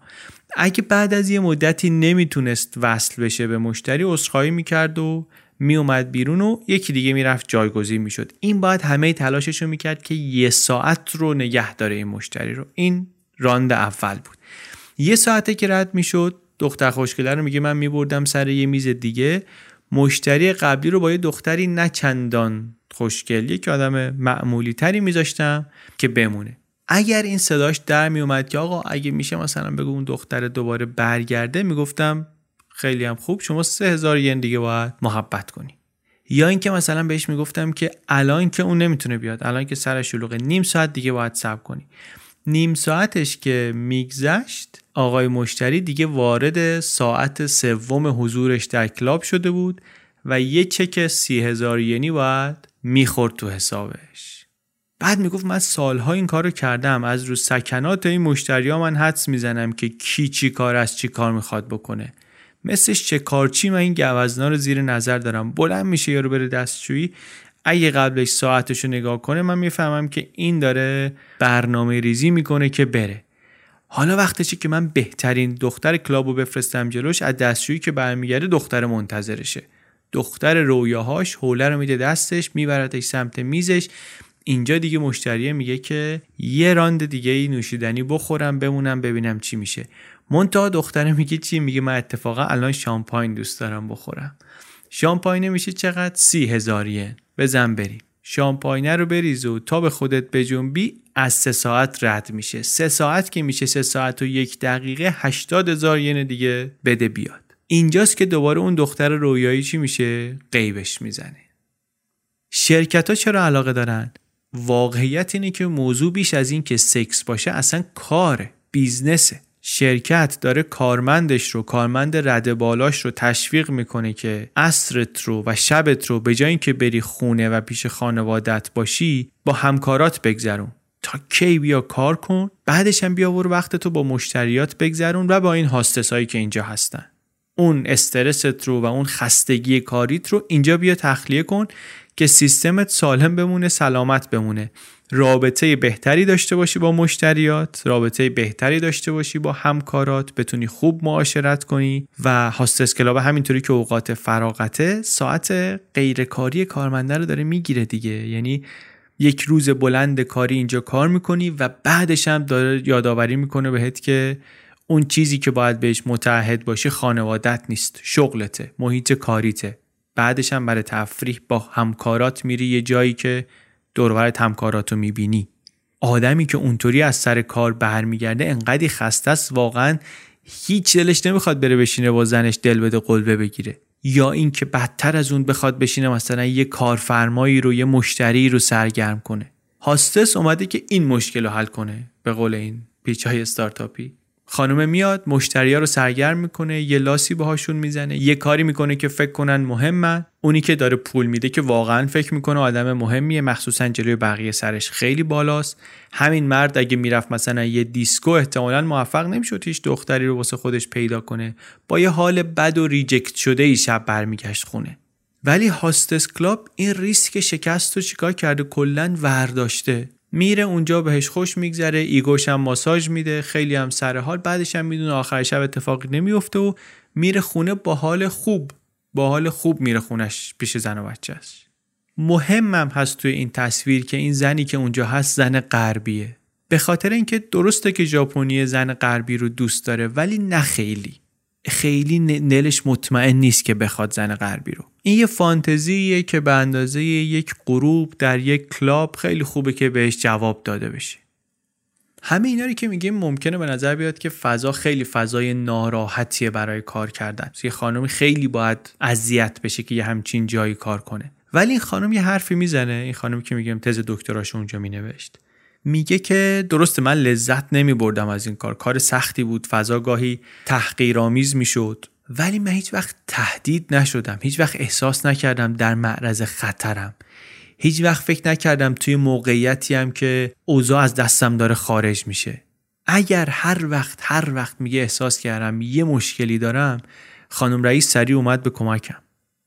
اگه بعد از یه مدتی نمی‌تونست وصل بشه به مشتری عذرخواهی می‌کرد و میومد بیرون و یکی دیگه می‌رفت جایگزین می‌شد. این باید همه تلاشش رو می‌کرد که یه ساعت رو نگه داره این مشتری رو. این راند اول بود. یه ساعته که رد می‌شد دختر خوشگله رو میگه من میبردم سر یه میز دیگه. مشتری قبلی رو با یه دختری نه چندان خوشگل که آدم معمولی تری میذاشتم که بمونه. اگر این صداش در میومد که آقا اگه میشه مثلا بگو اون دختر دوباره برگرده می‌گفتم خیلی هم خوب شما سه هزار ین دیگه باید محبت کنی. یا اینکه مثلا بهش می‌گفتم که الان که اون نمی‌تونه بیاد الان که سر شلوغه نیم ساعت دیگه باید صبر کنی. نیم ساعتش که میگذشت آقای مشتری دیگه وارد ساعت سوم حضورش در کلاب شده بود و یه چک سی هزار ینی باید می‌خورد تو حسابش. بعد می‌گفت من سالها این کار رو کردم. از رو سکنات این مشتری ها من حدس می‌زنم که کی چی کار از چی کار می‌خواد بکنه. مثلش چه کارچی من این گوزنا رو زیر نظر دارم. بلند میشه یارو بره دستشویی. اگه قبلش ساعتش رو نگاه کنه من می‌فهمم که این داره برنامه ریزی می‌کنه که بره. حالا وقتشه که من بهترین دختر کلابو بفرستم جلوش از دستشویی که برمیگرده دختر منتظرشه. دختر رویاهاش حوله رو میده دستش میبردش سمت میزش. اینجا دیگه مشتریه میگه که یه راند دیگه ای نوشیدنی بخورم بمونم ببینم چی میشه. منتها دختره میگه چی؟ میگه من اتفاقا الان شامپاین دوست دارم بخورم. شامپاینه میشه چقدر؟ سی هزاریه بزن بریم شامپاینه رو بریز و تا به خودت بجنبی از سه ساعت رد میشه. سه ساعت که میشه سه ساعت و یک دقیقه هشتاد هزار ین دیگه بده بیاد. اینجاست که دوباره اون دختر رویایی چی میشه؟ قیبش می‌زنه. شرکت ها چرا علاقه دارن؟ واقعیت اینه که موضوع بیش از این که سکس باشه اصلا کاره بیزنسه. شرکت داره کارمندش رو کارمند رد بالاش رو تشویق می‌کنه که اصرت رو و شبت رو به جای اینکه بری خونه و پیش خانوادت باشی با همکارات بگذرون. تا کی بیا کار کن بعدش هم بیا وقت تو با مشتریات بگذرون و با این هاستس هایی که اینجا هستن. اون استرست رو و اون خستگی کاریت رو اینجا بیا تخلیه کن که سیستمت سالم بمونه سلامت بمونه. رابطه بهتری داشته باشی با مشتریات رابطه بهتری داشته باشی با همکارات بتونی خوب معاشرت کنی و هاستس کلاب همینطوری که اوقات فراغته ساعت غیرکاری کارمنده رو داره می‌گیره دیگه. یعنی یک روز بلند کاری اینجا کار می‌کنی و بعدش هم داره یادآوری می‌کنه بهت که اون چیزی که باید بهش متعهد باشی خانوادت نیست شغلته محیط کاریته. بعدش هم برای تفریح با همکارات میری یه جایی که دورورت همکارات رو می‌بینی. آدمی که اونطوری از سر کار برمیگرده انقدی خسته است واقعا هیچ دلش نمی‌خواد بره بشینه با زنش دل بده قلبه بگیره. یا اینکه بدتر از اون بخواد بشینه مثلا یه کارفرمایی رو یه مشتری رو سرگرم کنه. هاستس اومده که این مشکل رو حل کنه به قول این پیچای استارتاپی. خانومه میاد مشتریا رو سرگرم می‌کنه یه لاسی باهاشون می‌زنه یه کاری می‌کنه که فکر کنن مهمن. اونی که داره پول میده که واقعا فکر می‌کنه آدم مهمیه مخصوصا جلوی بقیه سرش خیلی بالاست. همین مرد اگه می‌رفت مثلا یه دیسکو احتمالا موفق نمی‌شد هیچ دختری رو واسه خودش پیدا کنه. با یه حال بد و reject شده ای شب برمیگشت خونه. ولی hostess club این ریسک شکست رو چیکار کرده؟ کلا ورداشته. میره اونجا بهش خوش میگذره ego ش هم ماساژ میده خیلی هم سر حال بعدش هم می‌دونه آخر شب اتفاقی نمیفته و میره خونه با حال خوب. با حال خوب میره خونش پیش زن و بچهش مهمم هست توی این تصویر که این زنی که اونجا هست زن غربیه. به خاطر اینکه درسته که ژاپنی زن غربی رو دوست داره ولی نه خیلی. خیلی نلش مطمئن نیست که بخواد زن غربی رو. این یه فانتزیه که به اندازه یک غروب در یک کلاب خیلی خوبه که بهش جواب داده بشه. همه اینا رو که میگیم ممکنه به نظر بیاد که فضا خیلی فضای ناراحتیه برای کار کردن. یه خانمی خیلی باید اذیت بشه که یه همچین جایی کار کنه. ولی این خانم یه حرفی می‌زنه. این خانمی که میگم تز دکتراش اونجا مینوشت. میگه که درست من لذت نمی بردم از این کار. کار سختی بود فضا گاهی تحقیرآمیز می‌شد. ولی من هیچ وقت تهدید نشدم هیچ وقت احساس نکردم در معرض خطرم. هیچ وقت فکر نکردم توی موقعیتی هم که اوضاع از دستم داره خارج میشه. اگر هر وقت هر وقت میگه احساس کردم یه مشکلی دارم خانم رئیس سریع اومد به کمکم.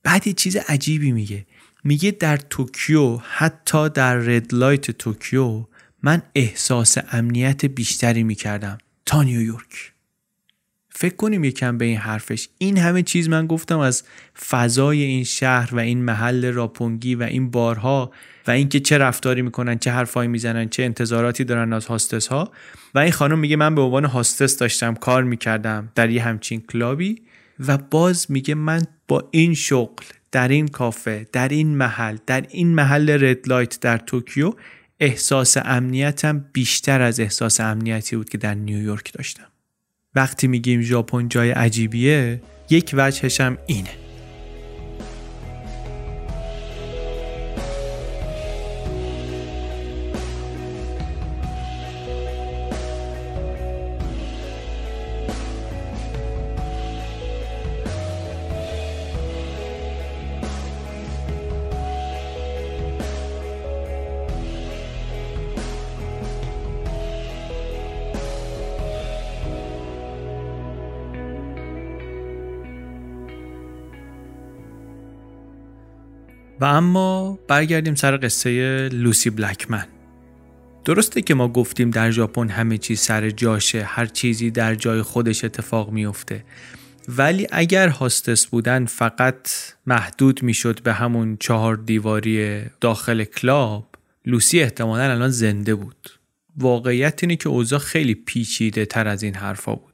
بعد یه چیز عجیبی میگه. میگه در توکیو حتی در red light توکیو من احساس امنیت بیشتری می‌کردم تا نیویورک فکر کنیم یکم به این حرفش. این همه چیز من گفتم از فضای این شهر و این محل راپونگی و این بارها و اینکه چه رفتاری می‌کنن چه حرفایی می‌زنن چه انتظاراتی دارن از hostess ها و این خانم میگه من به عنوان hostess داشتم کار می‌کردم در یه همچین club ی و باز میگه من با این شغل در این کافه در این محل در این محل ردلایت در توکیو احساس امنیتم بیشتر از احساس امنیتی بود که در نیویورک داشتم. وقتی میگیم ژاپن جای عجیبیه یک وجهش هم اینه. اما برگردیم سر قصه لوسی بلکمن. درسته که ما گفتیم در ژاپن همه چیز سر جاشه هر چیزی در جای خودش اتفاق میفته ولی اگر هاستس بودن فقط محدود می‌شد به همون چهار دیواری داخل کلاب لوسی احتمالا الان زنده بود. واقعیت اینه که اوضاع خیلی پیچیده تر از این حرفا بود.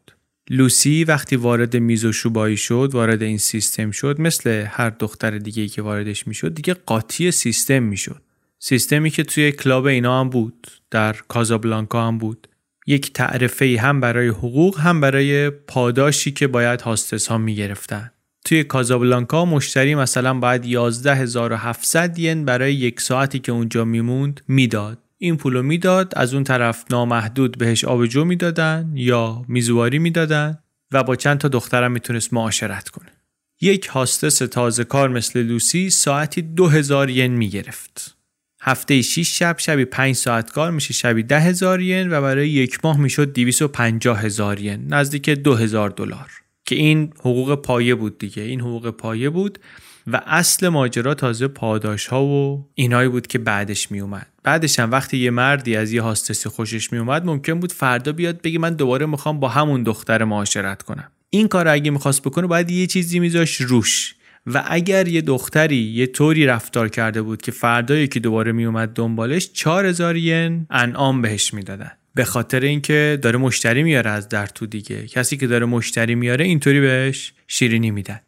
لوسی وقتی وارد میزوشوبایی شد وارد این سیستم شد مثل هر دختر دیگه که واردش می‌شد دیگه قاطی سیستم می‌شد. سیستمی که توی کلاب اینا هم بود در کازابلانکا هم بود. یک تعرفه هم برای حقوق هم برای پاداشی که باید هاستس ها می‌گرفتن. توی کازابلانکا مشتری مثلا باید 11700 ین برای یک ساعتی که اونجا میموند می‌داد. این پولو می‌داد از اون طرف نامحدود بهش آبجو می‌دادن یا میزواری می‌دادن و با چند تا دخترم می‌تونست معاشرت کنه. یک هاستس تازه کار مثل لوسی ساعتی دو هزار ین می‌گرفت. هفته 6 شب شبی 5 ساعت کار میشه شبی ده هزار ین و برای یک ماه می‌شد 250 هزار ین نزدیک دو هزار دلار. که این حقوق پایه بود دیگه. این حقوق پایه بود. و اصل ماجرا تازه پاداش ها و اینایی بود که بعدش می اومد بعدش هم وقتی یه مردی از یه هاستسی خوشش می اومد ممکن بود فردا بیاد بگه من دوباره می‌خوام با همون دختر معاشرت کنم. این کار اگه می‌خواست بکنه باید یه چیزی میذاش روش. و اگر یه دختری یه طوری رفتار کرده بود که فردایی که دوباره میومد دنبالش 4000 ین انعام بهش می‌دادن. به خاطر اینکه داره مشتری میاره از در تو دیگه. کسی که داره مشتری میاره اینطوری بهش شیرینی میدن.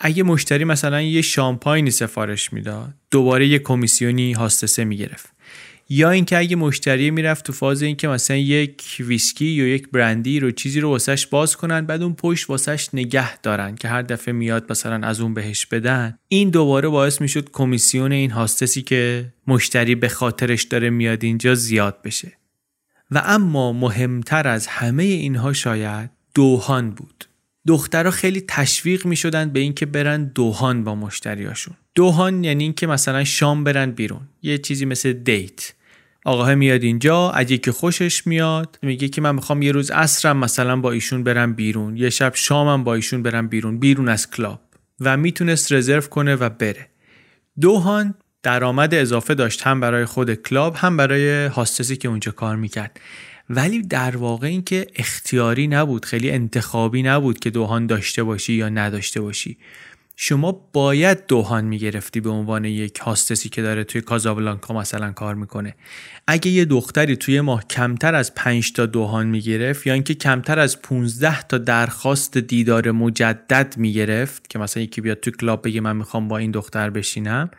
اگه مشتری مثلا یه شامپاینی سفارش می‌داد دوباره یه کمیسیونی هاستسه می‌گرفت. یا اینکه اگه مشتری می‌رفت تو فاز اینکه مثلا یک ویسکی یا یک برندی رو چیزی رو واسش باز کنن بعد اون پشت واسش نگه دارن که هر دفعه میاد مثلا از اون بهش بدن این دوباره باعث می‌شد کمیسیون این هاستسی که مشتری به خاطرش داره میاد اینجا زیاد بشه. و اما مهمتر از همه اینها شاید دوهان بود. دخترها خیلی تشویق می شدن به اینکه برن دوهان با مشتریاشون. دوهان یعنی اینکه مثلا شام برن بیرون. یه چیزی مثل دیت. آقاه میاد اینجا اگه که خوشش میاد میگه که من می‌خوام یه روز عصرم مثلا با ایشون برم بیرون. یه شب شامم با ایشون برم بیرون بیرون از کلاب. و می‌تونست رزرو کنه و بره. دوهان درآمد اضافه داشت هم برای خود کلاب هم برای هاستسی که اونجا کار می‌کرد. ولی در واقع اینکه اختیاری نبود خیلی انتخابی نبود که دوهان داشته باشی یا نداشته باشی. شما باید دوهان می‌گرفتی به عنوان یک هاستسی که داره توی کازابلانکا مثلا کار می‌کنه. اگه یه دختری توی ماه کمتر از 5 تا دوهان می‌گرفت یا اینکه کمتر از 15 تا درخواست دیدار مجدد می‌گرفت که مثلا یکی بیاد توی کلاب بگه من می‌خوام با این دختر بشینم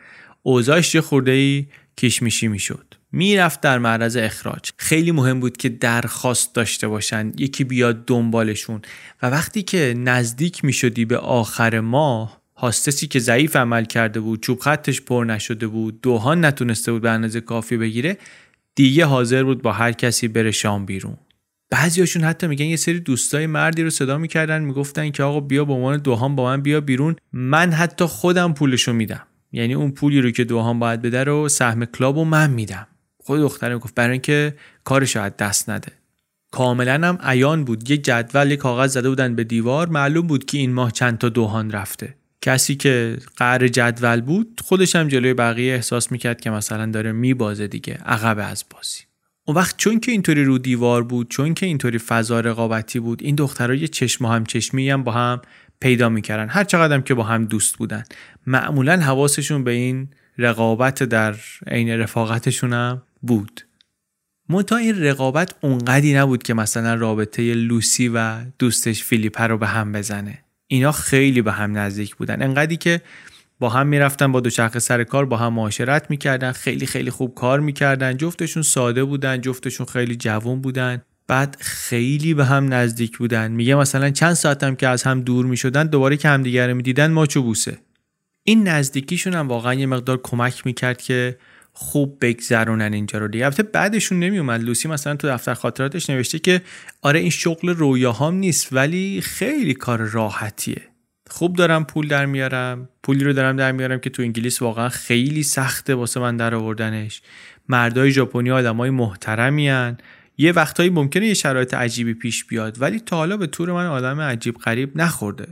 اوضاعش یه خورده ای کشمیشی می‌شد. می‌رفت در معرض اخراج. خیلی مهم بود که درخواست داشته باشن یکی بیاد دنبالشون. و وقتی که نزدیک می‌شدی به آخر ماه هاستسی که ضعیف عمل کرده بود چوب خطش پر نشده بود دوهان نتونسته بود به اندازه کافی بگیره دیگه حاضر بود با هر کسی بره شام بیرون. بعضیاشون حتی میگن یه سری دوستای مردی رو صدا می‌کردن می‌گفتن که آقا بیا به عنوان دوهام با من بیا بیرون من حتی خودم پولشو میدم. یعنی اون پولی رو که دوهام باید بده رو سهم کلاب و من میدم. خود دختره می‌گفت برای اینکه کارش از دست نده. کاملا هم عیان بود. یه جدول یه کاغذ زده بودن به دیوار. معلوم بود که این ماه چند تا دوهان رفته. کسی که قهر جدول بود خودش هم جلوی بقیه احساس می‌کرد که مثلا داره میبازه دیگه. عقب از بازی. اون وقت چون که اینطوری رو دیوار بود چون که اینطوری فضا رقابتی بود این دخترها یه چشم هم چشمی هم با هم پیدا می‌کردن. هر چقدر که با هم دوست بودن. معمولا حواسشون به این رقابت در عین رفاقتشون هم بود. منتها این رقابت اونقدی نبود که مثلا رابطه لوسی و دوستش فیلیپه رو به هم بزنه. اینا خیلی به هم نزدیک بودن. انقدری که با هم می‌رفتن با دوچرخه سر کار با هم معاشرت می‌کردن خیلی خیلی خوب کار می‌کردن. جفتشون ساده بودن جفتشون خیلی جوان بودن. بعد خیلی به هم نزدیک بودن. میگه مثلا چند ساعتم که از هم دور می‌شدن دوباره که همدیگه رو می‌دیدن ماچو بوسه این نزدیکیشون هم واقعا یه مقدار کمک می‌کرد که خوب بگذرونن اینجا رو دیگه. البته بعدشون نمیومد. لوسی مثلا تو دفتر خاطراتش نوشته که آره این شغل رویاهام نیست ولی خیلی کار راحتیه. خوب دارم پول در میارم. پولی رو دارم در میارم که تو انگلیس واقعا خیلی سخته واسه من در آوردنش. مردای ژاپنی آدمای محترمی یه وقتایی ممکنه یه شرایط عجیبی پیش بیاد ولی تا حالا به طور من آدم عجیب غریب نخورده.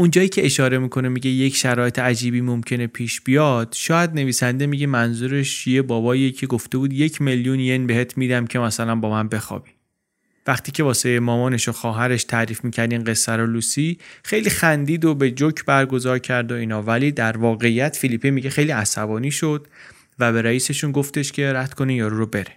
اونجایی که اشاره می‌کنه میگه یک شرایط عجیبی ممکنه پیش بیاد. شاید نویسنده میگه منظورش یه بابایی که گفته بود یک میلیون ین بهت میدم که مثلا با من بخوابی. وقتی که واسه مامانش و خواهرش تعریف می‌کرد این قصه رو لوسی خیلی خندید و به جوک برگزار کرد و اینا. ولی در واقعیت فیلیپه میگه خیلی عصبانی شد و به رئیسشون گفتش که رد کنه یارو رو بره.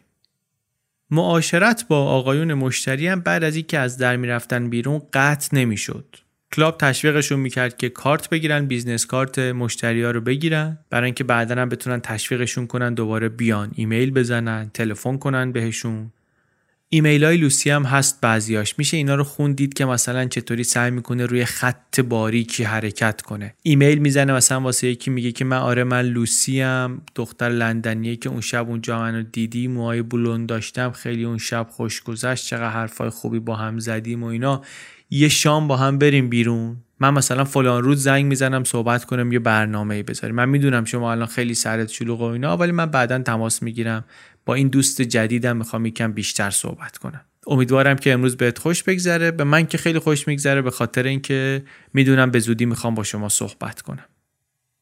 معاشرت با آقایون مشتری هم بعد از اینکه از در می‌رفتن بیرون قطع نمی‌شد. club تشویقشون می‌کرد که کارت بگیرن business card مشتری ها رو بگیرن. برای اینکه بعدا هم بتونن تشویقشون کنن دوباره بیان ایمیل بزنن تلفن کنن بهشون. ایمیل های لوسی هم هست بعضیاش. میشه اینا رو خوند دید که مثلا چطوری سعی می‌کنه روی خط باریکی حرکت کنه. ایمیل می‌زنه مثلا واسه یکی میگه که من آره من لوسی‌ام دختر لندنیه که اون شب اونجا منو دیدی موهای بلوند داشتم. خیلی اون شب خوش گذشت. چقدر حرفای خوبی با هم زدیم و اینا. یه شام با هم بریم بیرون. من مثلا فلان روز زنگ می‌زنم صحبت کنم یه برنامه ای بذاریم. من می‌دونم شما الان خیلی سرت شلوغ و اینا ولی من بعدا تماس می‌گیرم. با این دوست جدیدم می‌خوام یکم بیشتر صحبت کنم. امیدوارم که امروز بهت خوش بگذره. به من که خیلی خوش میگذره به خاطر اینکه می‌دونم به زودی می‌خوام با شما صحبت کنم.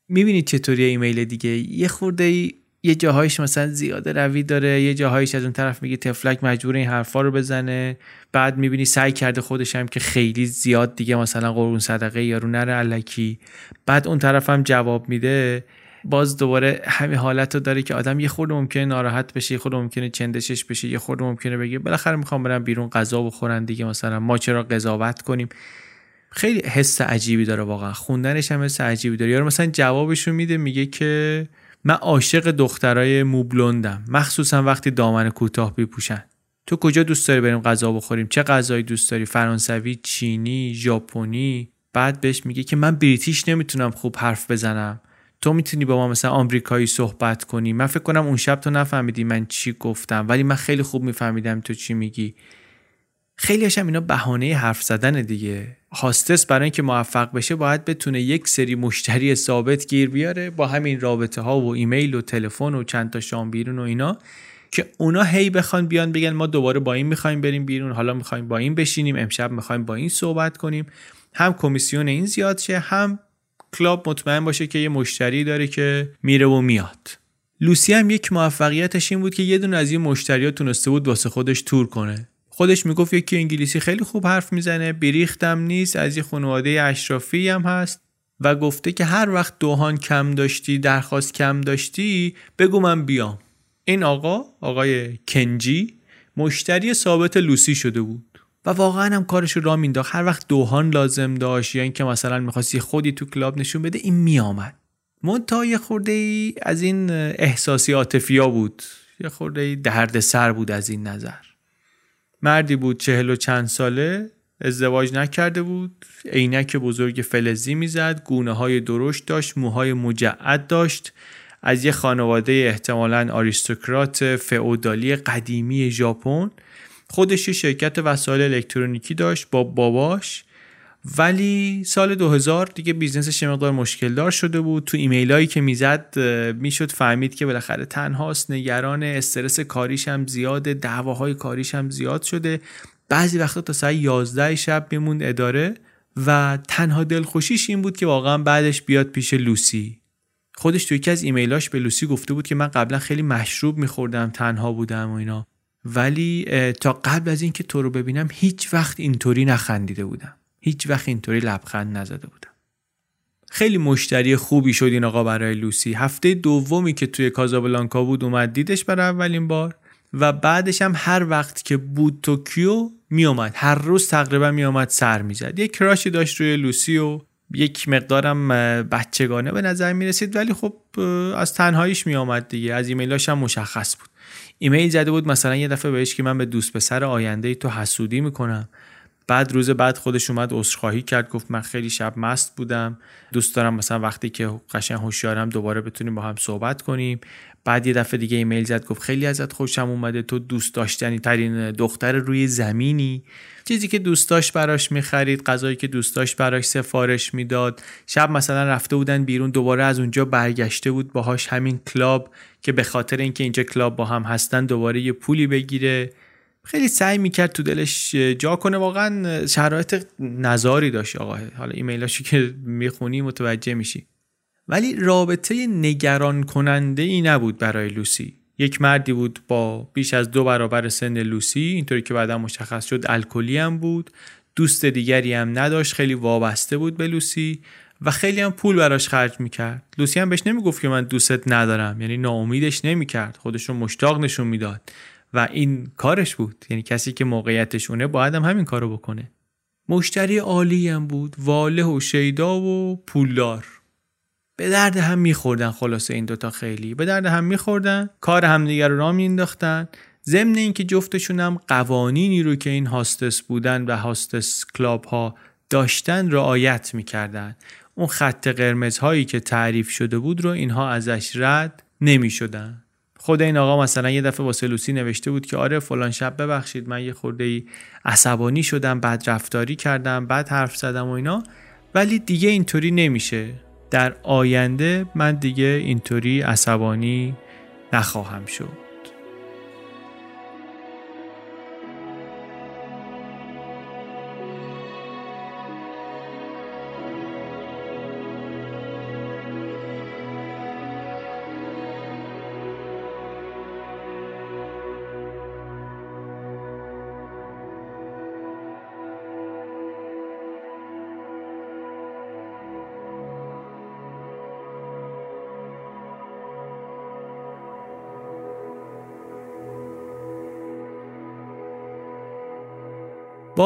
می‌بینید چطوری ایمیل دیگه؟ یه خورده ای یه جاهایش مثلا زیاده روی داره یه جاهایش از اون طرف میگه تفلک مجبور این حرفا رو بزنه. بعد می‌بینی سعی کرده خودش هم که خیلی زیاد دیگه مثلا قربون صدقه یارو نره علکی. بعد اون طرف هم جواب میده. باز دوباره همین حالت رو داره که آدم یه خورده ممکنه ناراحت بشه یه خورده ممکنه چندشش بشه یه خورده ممکنه بگه بالاخره می‌خوام برم بیرون غذا بخورن دیگه مثلا. ما چرا قضاوت کنیم؟ خیلی حس عجیبی داره واقعا. خوندنش هم حس عجیبی داره. یارو مثلا جوابشون میده میگه که من عاشق دخترای موبلوندم مخصوصا وقتی دامن کوتاه بپوشن تو کجا دوست داری بریم غذا بخوریم؟ چه غذایی دوست داری؟ فرانسوی چینی ژاپنی؟ بعد بهش میگه که من بریتیش نمی‌تونم خوب حرف بزنم. تو می‌تونی با ما مثلا آمریکایی صحبت کنی. من فکر کنم اون شب تو نفهمیدی من چی گفتم ولی من خیلی خوب میفهمیدم تو چی میگی. خیلی هم اینا بهانه حرف زدن دیگه. هاستس برای اینکه موفق بشه باید بتونه یک سری مشتری ثابت گیر بیاره با همین رابطه ها و ایمیل و تلفن و چند تا شام بیرون و اینا که اونا هی بخوان بیان بگن ما دوباره با این می‌خوایم بریم بیرون حالا می‌خوایم با این بشینیم امشب می‌خوایم با این صحبت کنیم. هم کمیسیون این زیاد شه هم کلاب مطمئن باشه که یه مشتری داره که میره و میاد. لوسی هم یک موفقیتش این بود که یه دونه از این مشتری تونسته بود واسه خودش تور کنه. خودش می‌گفت یکی انگلیسی خیلی خوب حرف می‌زنه بریختم نیست از یه خانواده اشرافی هم هست و گفته که هر وقت دوهان کم داشتی درخواست کم داشتی بگو من بیام. این آقا آقای کنجی مشتری ثابت لوسی شده بود. و واقعا هم کارش رو را مینداخت هر وقت دوهان لازم داشت یا اینکه مثلا می‌خواستی خودی تو کلاب نشون بده این میآمد. منتها یه خورده ای از این احساسی عاطفیا بود. یه خورده ای درد سر بود از این نظر. مردی بود چهل و چند ساله ازدواج نکرده بود عینک بزرگ فلزی می‌زد گونه های درشت داشت موهای مجعد داشت. از یه خانواده احتمالا آریستوکرات فئودالی قدیمی ژاپن خودش یه شرکت وسایل الکترونیکی داشت با باباش. ولی سال 2000 دیگه business ش یه مقدار مشکل دار شده بود. تو ایمیل هایی که می‌زد می‌شد فهمید که بالاخره تنهاست نگران استرس کاریش هم زیاده دعواهای کاریش هم زیاد شده. بعضی وقتا تا ساعت 11 شب میموند اداره و تنها دلخوشیش این بود که واقعا بعدش بیاد پیش لوسی. خودش تو یکی از ایمیلاش به لوسی گفته بود که من قبلا خیلی مشروب میخوردم تنها بودم و اینا. ولی تا قبل از اینکه تو رو ببینم هیچ وقت اینطوری نخندیده بودم. هیچ وقت اینطوری لبخند نزده بودم. خیلی مشتری خوبی شد این آقا برای لوسی. هفته دومی که توی کازابلانکا بود اومد دیدش برای اولین بار و بعدش هم هر وقت که بود توکیو میومد هر روز تقریبا میومد سر می‌زد. یک crush ی داشت روی لوسی و یک مقدارم بچگانه به نظر می رسید ولی خب از تنهاییش می آمد دیگه. از ایمیلاش هم مشخص بود. ایمیل زده بود مثلا یه دفعه بهش که من به دوست پسر آینده تو حسودی می‌کنم. بعد روز بعد خودش اومد عذرخواهی کرد گفت من خیلی شب مست بودم. دوست دارم مثلا وقتی که قشنگ هوشیارم دوباره بتونیم با هم صحبت کنیم. بعد یه دفعه دیگه ایمیل زد گفت خیلی ازت خوشم اومده. تو دوست داشتنی ترین دختر روی زمینی. چیزی که دوست داشت براش می‌خرید غذایی که دوست داشت براش سفارش می‌داد. شب مثلا رفته بودن بیرون دوباره از اونجا برگشته بود باهاش همین club که به خاطر اینکه اینجا club با هم هستن دوباره یه پولی بگیره. خیلی سعی می‌کرد تو دلش جا کنه. واقعا شرایط نزاری داشت آقا. حالا ایمیلاشو که می‌خونی متوجه میشی. ولی رابطه نگران کننده ای نبود برای لوسی. یک مردی بود با بیش از دو برابر سن لوسی اینطوری که بعدا مشخص شد الکلی هم بود. دوست دیگری هم نداشت خیلی وابسته بود به لوسی و خیلی هم پول براش خرج می‌کرد. لوسی هم بهش نمی‌گفت که من دوستت ندارم یعنی ناامیدش نمی‌کرد. خودش رو مشتاق نشون می‌داد. و این کارش بود. یعنی کسی که موقعیتشونه باید هم همین کارو بکنه. مشتری عالی هم بود واله و شیدا و پولدار. به درد هم میخوردن خلاصه این دوتا خیلی. به درد هم میخوردن کار همدیگه رو را مینداختن ضمن اینکه جفتشون هم قوانینی رو که این هاستس بودن و هاستس کلاب ها داشتن رعایت می‌کردن. اون خط قرمز هایی که تعریف شده بود رو اینها ازش رد نمی‌شدن. خود این آقا مثلا یه دفعه واسه لوسی نوشته بود که آره فلان شب ببخشید من یه خورده ای عصبانی شدم بعد رفتاری کردم بعد حرف زدم و اینا ولی دیگه اینطوری نمیشه. در آینده من دیگه اینطوری عصبانی نخواهم شد.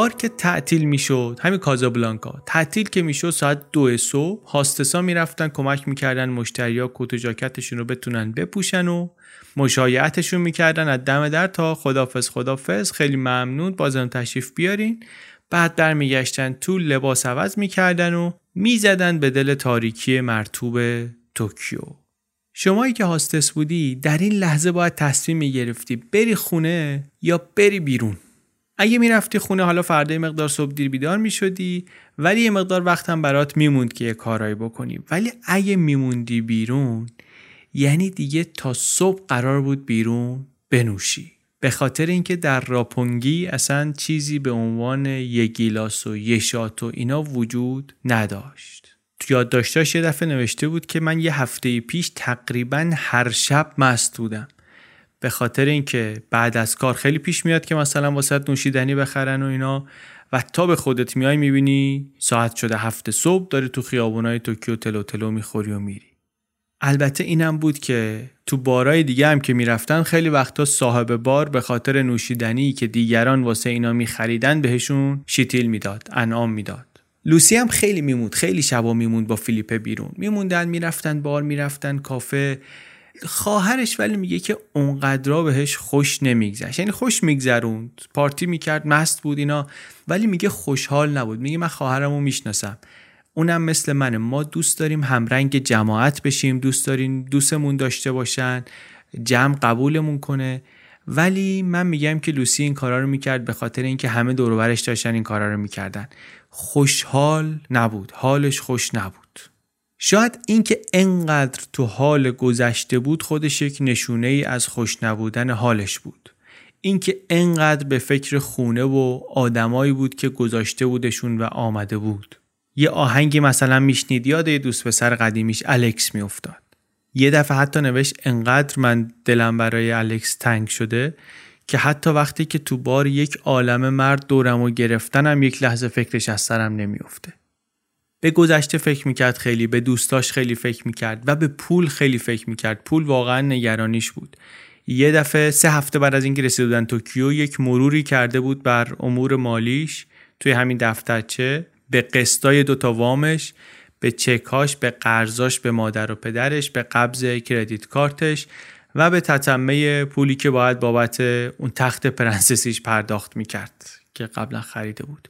بار که تعطیل می‌شد همین کازابلانکا تعطیل که می‌شد ساعت دو صبح هاستسا می‌رفتن کمک می‌کردن مشتریا کت و جاکتشون رو بتونن بپوشن و مشایعتشون می‌کردن از دم در تا خدافز خدافز خیلی ممنون بازم تشریف بیارین. بعد برمیگشتن تو لباس عوض می‌کردن و می‌زدن به دل تاریکی مرتوب توکیو. شمایی که هاستس بودی در این لحظه باید تصمیم می‌گرفتی بری خونه یا بری بیرون؟ اگه می‌رفتی خونه حالا فردا مقدار صبح دیر بیدار می‌شدی ولی یه مقدار وقت هم برات میموند که یه کارایی بکنی. ولی اگه میموندی بیرون یعنی دیگه تا صبح قرار بود بیرون بنوشی. به خاطر اینکه در راپونگی اصلا چیزی به عنوان یه گیلاس و یه شات و اینا وجود نداشت. یادداشتاش یه دفعه نوشته بود که من یه هفته پیش تقریبا هر شب مست بودم. به خاطر اینکه بعد از کار خیلی پیش میاد که مثلا واسه نوشیدنی بخرن و اینا و تا به خودت میای می‌بینی ساعت شده هفته صبح داری تو خیابونای توکیو تلو تلو می‌خوری و میری. البته اینم بود که تو بارای دیگه هم که می‌رفتن خیلی وقتا صاحب بار به خاطر نوشیدنی که دیگران واسه اینا میخریدن بهشون شیتیل می‌داد انعام می‌داد. لوسی هم خیلی میموند خیلی شبا میموند با فیلیپ بیرون. میموندن می‌رفتن بار می‌رفتن کافه خواهرش ولی میگه که اونقدرا بهش خوش نمیگذشت. یعنی خوش میگذروند. پارتی می‌کرد مست بود اینا. ولی میگه خوشحال نبود. میگه من خواهرمو می‌شناسم. اونم مثل منه. ما دوست داریم همرنگ جماعت بشیم. دوست داریم دوستمون داشته باشن. جمع قبولمون کنه. ولی من میگم که لوسی این کارا رو می‌کرد به خاطر اینکه همه دور داشتن این کارا رو می‌کردن. خوشحال نبود. حالش خوش نبود. شاید اینکه انقدر تو حال گذشته بود خودش یک نشونه ای از خوش نبودن حالش بود. اینکه انقدر به فکر خونه و آدمایی بود که گذاشته بودشون و آمده بود. یه آهنگی مثلا میشنید یاد یه دوست پسر قدیمیش الکس میافتاد. یه دفعه حتی نوشت انقدر من دلم برای الکس تنگ شده که حتی وقتی که تو بار یک عالم مرد دورم و گرفتنم یک لحظه فکرش از سرم نمیافته. به گذشته فکر می‌کرد خیلی به دوستاش خیلی فکر می‌کرد و به پول خیلی فکر می‌کرد. پول واقعا نگرانیش بود. یه دفعه سه هفته بعد از اینکه رسیده بودن توکیو یک مروری کرده بود بر امور مالیش توی همین دفترچه به قسطای دوتا وامش به چکاش به قرضاش به مادر و پدرش به قبض کردیت کارتش و به تتمه پولی که باید بابت اون تخت پرنسسیش پرداخت می‌کرد که قبلا خریده بود.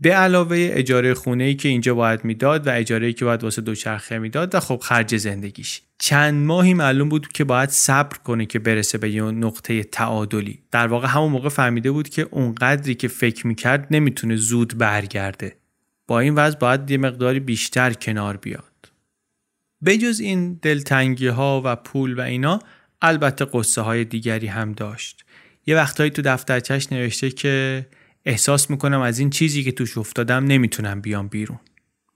به علاوه اجاره خونه ای که اینجا باید می‌داد و اجاره ای که باید واسه دوچرخه می‌داد و خب خرج زندگیش. چند ماهی معلوم بود که باید صبر کنه که برسه به یه نقطه تعادلی. در واقع همون موقع فهمیده بود که اونقدری که فکر می‌کرد نمی‌تونه زود برگرده. با این وضع باید یه مقداری بیشتر کنار بیاد. بجز این دلتنگی ها و پول و اینا البته قصه های دیگری هم داشت. یه وقتهایی تو دفترچش نوشته که احساس می‌کنم از این چیزی که توش افتادم نمی‌تونم بیام بیرون.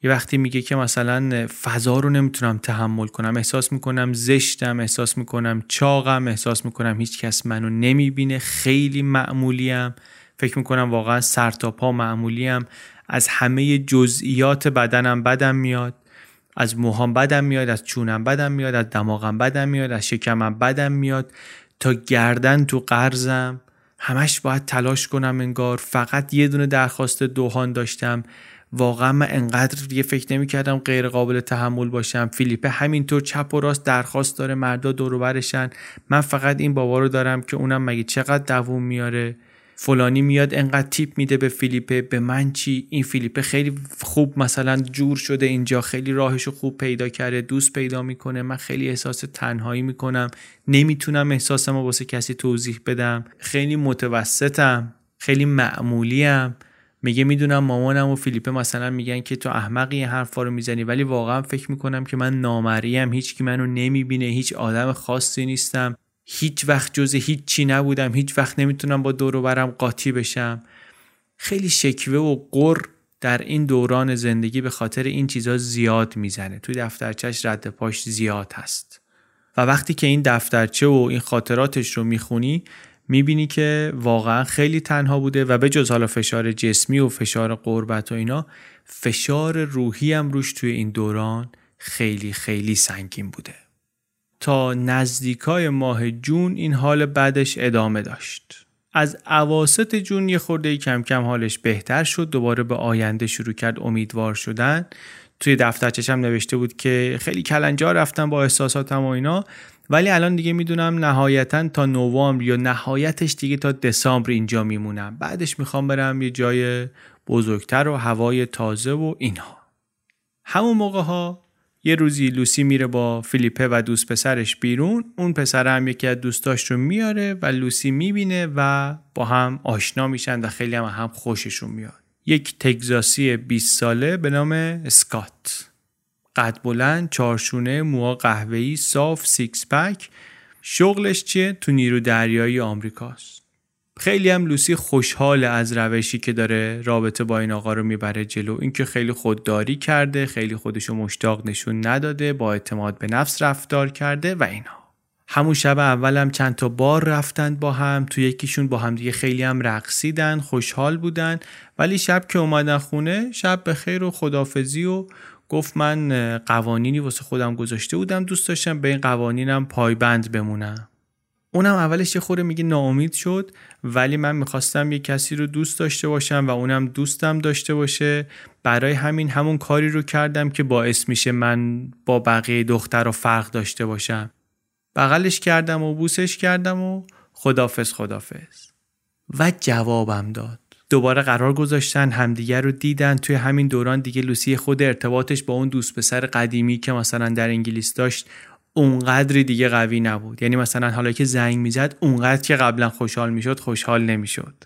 یه وقتی میگه که مثلا فضا رو نمی‌تونم تحمل کنم احساس می‌کنم زشتم احساس می‌کنم چاقم احساس می‌کنم هیچ کس منو نمی‌بینه خیلی معمولیم. فکر می‌کنم واقعا سر تا پا معمولیم. از همه جزئیات بدنم بدم میاد از موهام بدم میاد از چونم بدم میاد از دماغم بدم میاد از شکمم بدم میاد. تا گردن تو قرضم. همش باید تلاش کنم انگار. فقط یه دونه درخواست دوهان داشتم. واقعا من انقدر دیگه فکر نمی کردم غیر قابل تحمل باشم. فیلیپه همینطور چپ و راست درخواست داره مردا دور برشن. من فقط این بابا رو دارم که اونم مگه چقدر دووم میاره؟ فلانی میاد انقدر تیپ میده به فیلیپه به من چی؟ این فیلیپه خیلی خوب مثلا جور شده اینجا خیلی راهشو خوب پیدا کرده دوست پیدا می‌کنه من خیلی احساس تنهایی می‌کنم نمی‌تونم احساسم رو واسه کسی توضیح بدم. خیلی متوسطم خیلی معمولیم. میگه می‌دونم مامانم و فیلیپه مثلا میگن که تو احمقی این حرفا رو می‌زنی ولی واقعا فکر می‌کنم که من نامریم هیچ کی منو نمی‌بینه هیچ آدم خاصی نیستم. هیچ وقت جز هیچ چی نبودم هیچ وقت نمی‌تونم با دور برم قاطی بشم. خیلی شکوه و قر در این دوران زندگی به خاطر این چیزها زیاد می‌زنه. توی دفترچهش رد پاش زیاد هست. و وقتی که این دفترچه و این خاطراتش رو می‌خونی می‌بینی که واقعا خیلی تنها بوده و به جز حالا فشار جسمی و فشار قربت و اینا فشار روحی هم روش توی این دوران خیلی خیلی سنگین بوده. تا نزدیکای ماه جون این حال بعدش ادامه داشت. از عواست جون یه خورده کم کم حالش بهتر شد. دوباره به آینده شروع کرد امیدوار شدن. توی دفترچش هم نوشته بود که خیلی کلنجا رفتم با احساساتم و اینا. ولی الان دیگه می‌دونم نهایتا تا نوامبر یا نهایتش دیگه تا دسامبر اینجا میمونم. بعدش می‌خوام برم یه جای بزرگتر و هوای تازه و اینها. همون موقع ها یه روزی لوسی میره با فیلیپه و دوست پسرش بیرون. اون پسر هم یکی از دوستاش رو میاره و لوسی می‌بینه و با هم آشنا میشن و خیلی هم هم خوششون میاد. یک تگزاسی 20 ساله به نام اسکات. قد بلند چارشونه موها قهوه‌ای صاف six pack. شغلش چیه؟ تو نیرو دریایی آمریکاست. خیلی هم لوسی خوشحال از روشی که داره رابطه با این آقا رو می‌بره جلو. اینکه خیلی خودداری کرده خیلی خودشو مشتاق نشون نداده با اعتماد به نفس رفتار کرده و اینها همون شب اولم چند تا بار رفتند با هم تو یکیشون با هم دیگه خیلی هم رقصیدن خوشحال بودن. ولی شب که اومدن خونه شب به خیر و خدافزی و گفت من قوانینی واسه خودم گذاشته بودم دوست داشتم به این قوانینم پایبند بمونم. اونم اولش یه خوره میگه ناامید شد ولی من می‌خواستم یه کسی رو دوست داشته باشم و اونم دوستم داشته باشه. برای همین همون کاری رو کردم که باعث میشه من با بقیه دختر رو فرق داشته باشم. بغلش کردم و بوسش کردم و خدافز خدافز و جوابم داد. دوباره قرار گذاشتن همدیگر رو دیدن. توی همین دوران دیگه لوسی خود ارتباطش با اون دوست پسر قدیمی که مثلا در انگلیس داشت اونقدری دیگه قوی نبود. یعنی مثلا حالا که زنگ می‌زد اونقدر که قبلا خوشحال می‌شد خوشحال نمی‌شد.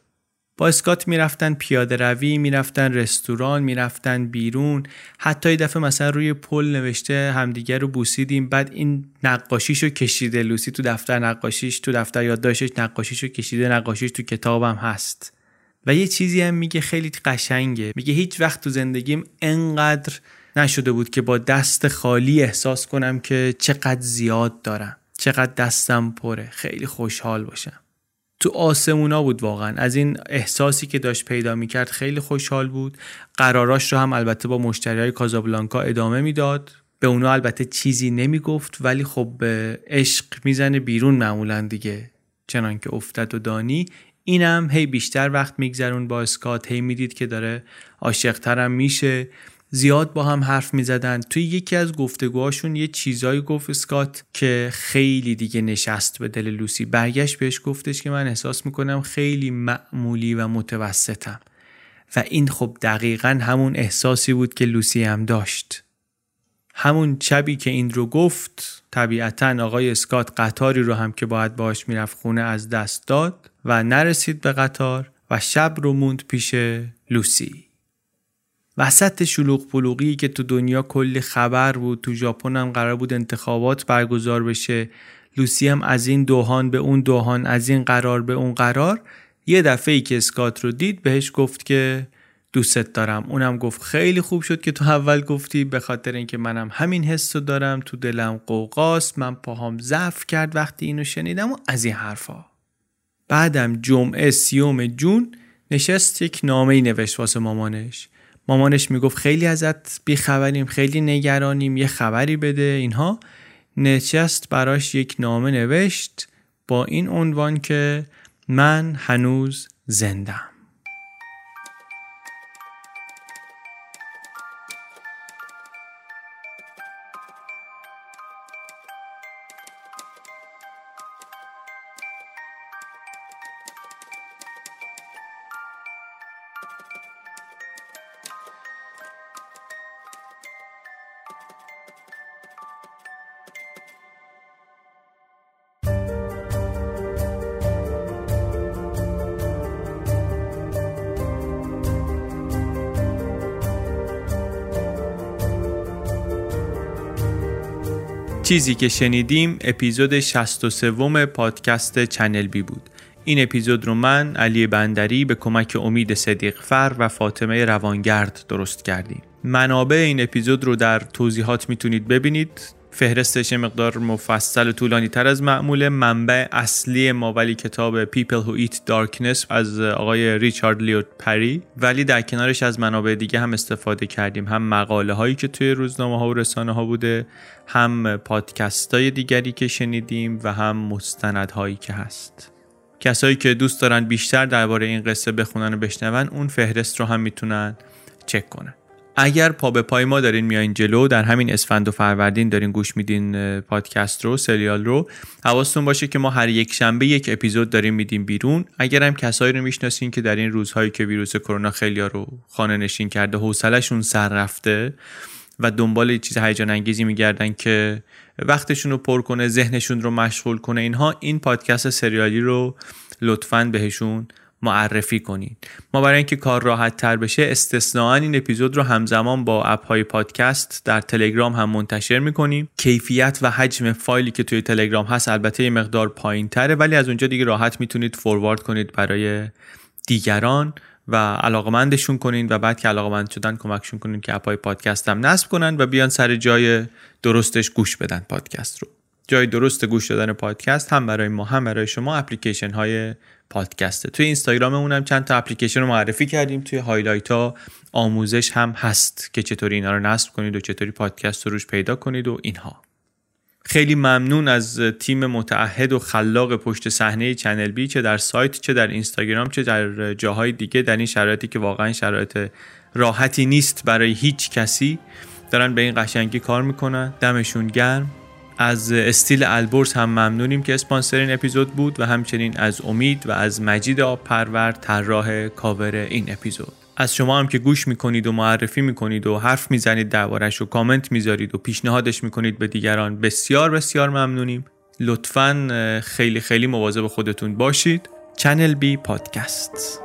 با اسکات می‌رفتن پیاده روی می‌رفتن رستوران می‌رفتن بیرون. حتی یه دفعه مثلا روی پل نوشته همدیگه رو بوسیدیم. بعد این نقاشیشو کشیده. لوسی تو دفتر نقاشیش تو دفتر یادداشتش نقاشیشو کشیده. نقاشیش تو کتابم هست. و یه چیزی هم میگه خیلی قشنگه. میگه هیچ وقت تو زندگیم انقدر نشده بود که با دست خالی احساس کنم که چقدر زیاد دارم چقدر دستم پره خیلی خوشحال باشم. تو آسمونا بود واقعا. از این احساسی که داشت پیدا می‌کرد خیلی خوشحال بود. قراراش رو هم البته با مشتری های کازابلانکا ادامه می‌داد. به اونا البته چیزی نمی‌گفت ولی خب به عشق می‌زنه بیرون معمولا دیگه. چنان که افتد و دانی. اینم هی بیشتر وقت میگذرون با اسکات. هی می‌دید که داره عاشقترم میشه. زیاد با هم حرف می زدن توی یکی از گفتگوهاشون یه چیزایی گفت اسکات که خیلی دیگه نشست به دل لوسی. برگشت بهش گفتش که من احساس می‌کنم خیلی معمولی و متوسطم. و این خب دقیقا همون احساسی بود که لوسی هم داشت. همون شبی که این رو گفت طبیعتا آقای اسکات قطاری رو هم که باید باش می‌رفت خونه از دست داد و نرسید به قطار و شب رو موند پیش لوسی. وسط شلوغ پلوغی که تو دنیا کلی خبر بود تو ژاپن هم قرار بود انتخابات برگزار بشه. لوسی هم از این دوهان به اون دوهان از این قرار به اون قرار. یه دفعه ای که اسکات رو دید بهش گفت که دوستت دارم. اونم گفت خیلی خوب شد که تو اول گفتی به خاطر اینکه منم همین حس رو دارم. تو دلم قوقاست. من پاهام ضعف کرد وقتی اینو شنیدم و از این حرفا. بعدم جمعه سیوم جون نشست یک نامه ای نوشت واسه مامانش. مامانش می‌گفت خیلی ازت بیخبریم خیلی نگرانیم یه خبری بده اینها. نشست براش یک نامه نوشت با این عنوان که من هنوز زندم. چیزی که شنیدیم اپیزود 63 پادکست چنل بی بود. این اپیزود رو من علی بندری به کمک امید صدیق فر و فاطمه روانگرد درست کردیم. منابع این اپیزود رو در توضیحات می‌تونید ببینید. فهرستش مقدار مفصل و طولانی تر از معمول. منبع اصلی ما ولی کتاب People Who Eat Darkness از آقای ریچارد لیوت پری. ولی در کنارش از منابع دیگه هم استفاده کردیم. هم مقاله هایی که توی روزنامه ها و رسانه ها بوده هم پادکست های دیگری که شنیدیم و هم مستند هایی که هست. کسایی که دوست دارن بیشتر درباره این قصه بخونن و بشنون اون فهرست رو هم می‌تونن چک کنن. اگر پا به پای ما دارین میایین جلو در همین اسفند و فروردین دارین گوش میدین پادکست رو سریال رو حواستون باشه که ما هر یک شنبه یک اپیزود داریم میدیم بیرون. اگر هم کسایی رو می‌شناسین که در این روزهایی که ویروس کرونا خیلی رو خانه نشین کرده حوصلهشون سر رفته و دنبال چیز هیجان انگیزی میگردن که وقتشون رو پر کنه ذهنشون رو مشغول کنه اینها این پادکست سریالی رو لطفا بهشون معرفی کنید. ما برای اینکه کار راحت تر بشه استثناا این اپیزود رو همزمان با اپ های پادکست در تلگرام هم منتشر می‌کنیم. کیفیت و حجم فایلی که توی تلگرام هست البته یه مقدار پایین تره ولی از اونجا دیگه راحت می‌تونید فوروارد کنید برای دیگران و علاقمندشون کنین و بعد که علاقمند شدن کمکشون کنین که اپای پادکست هم نصب کنن و بیان سر جای درستش گوش بدن پادکست رو. جای درست گوش دادن پادکست هم برای ما هم برای شما اپلیکیشن های پادکسته. توی اینستاگراممون هم چند تا اپلیکیشن رو معرفی کردیم. توی highlight ها آموزش هم هست که چطوری اینا رو نصب کنید و چطوری پادکست رو روش پیدا کنید و اینها. خیلی ممنون از تیم متعهد و خلاق پشت صحنه چنل بی چه در سایت چه در اینستاگرام چه در جاهای دیگه در این شرایطی که واقعا شرایط راحتی نیست برای هیچ کسی. دارن به این قشنگی کار می‌کنن. دمشون گرم. از استیل البرز هم ممنونیم که اسپانسر این اپیزود بود و همچنین از امید و از مجید آب پرور طراح کاور این اپیزود. از شما هم که گوش می‌کنید و معرفی می‌کنید و حرف می‌زنید دربارش و کامنت می‌ذارید و پیشنهادش می‌کنید به دیگران بسیار بسیار ممنونیم. لطفا خیلی خیلی مواظب خودتون باشید. چنل بی پادکست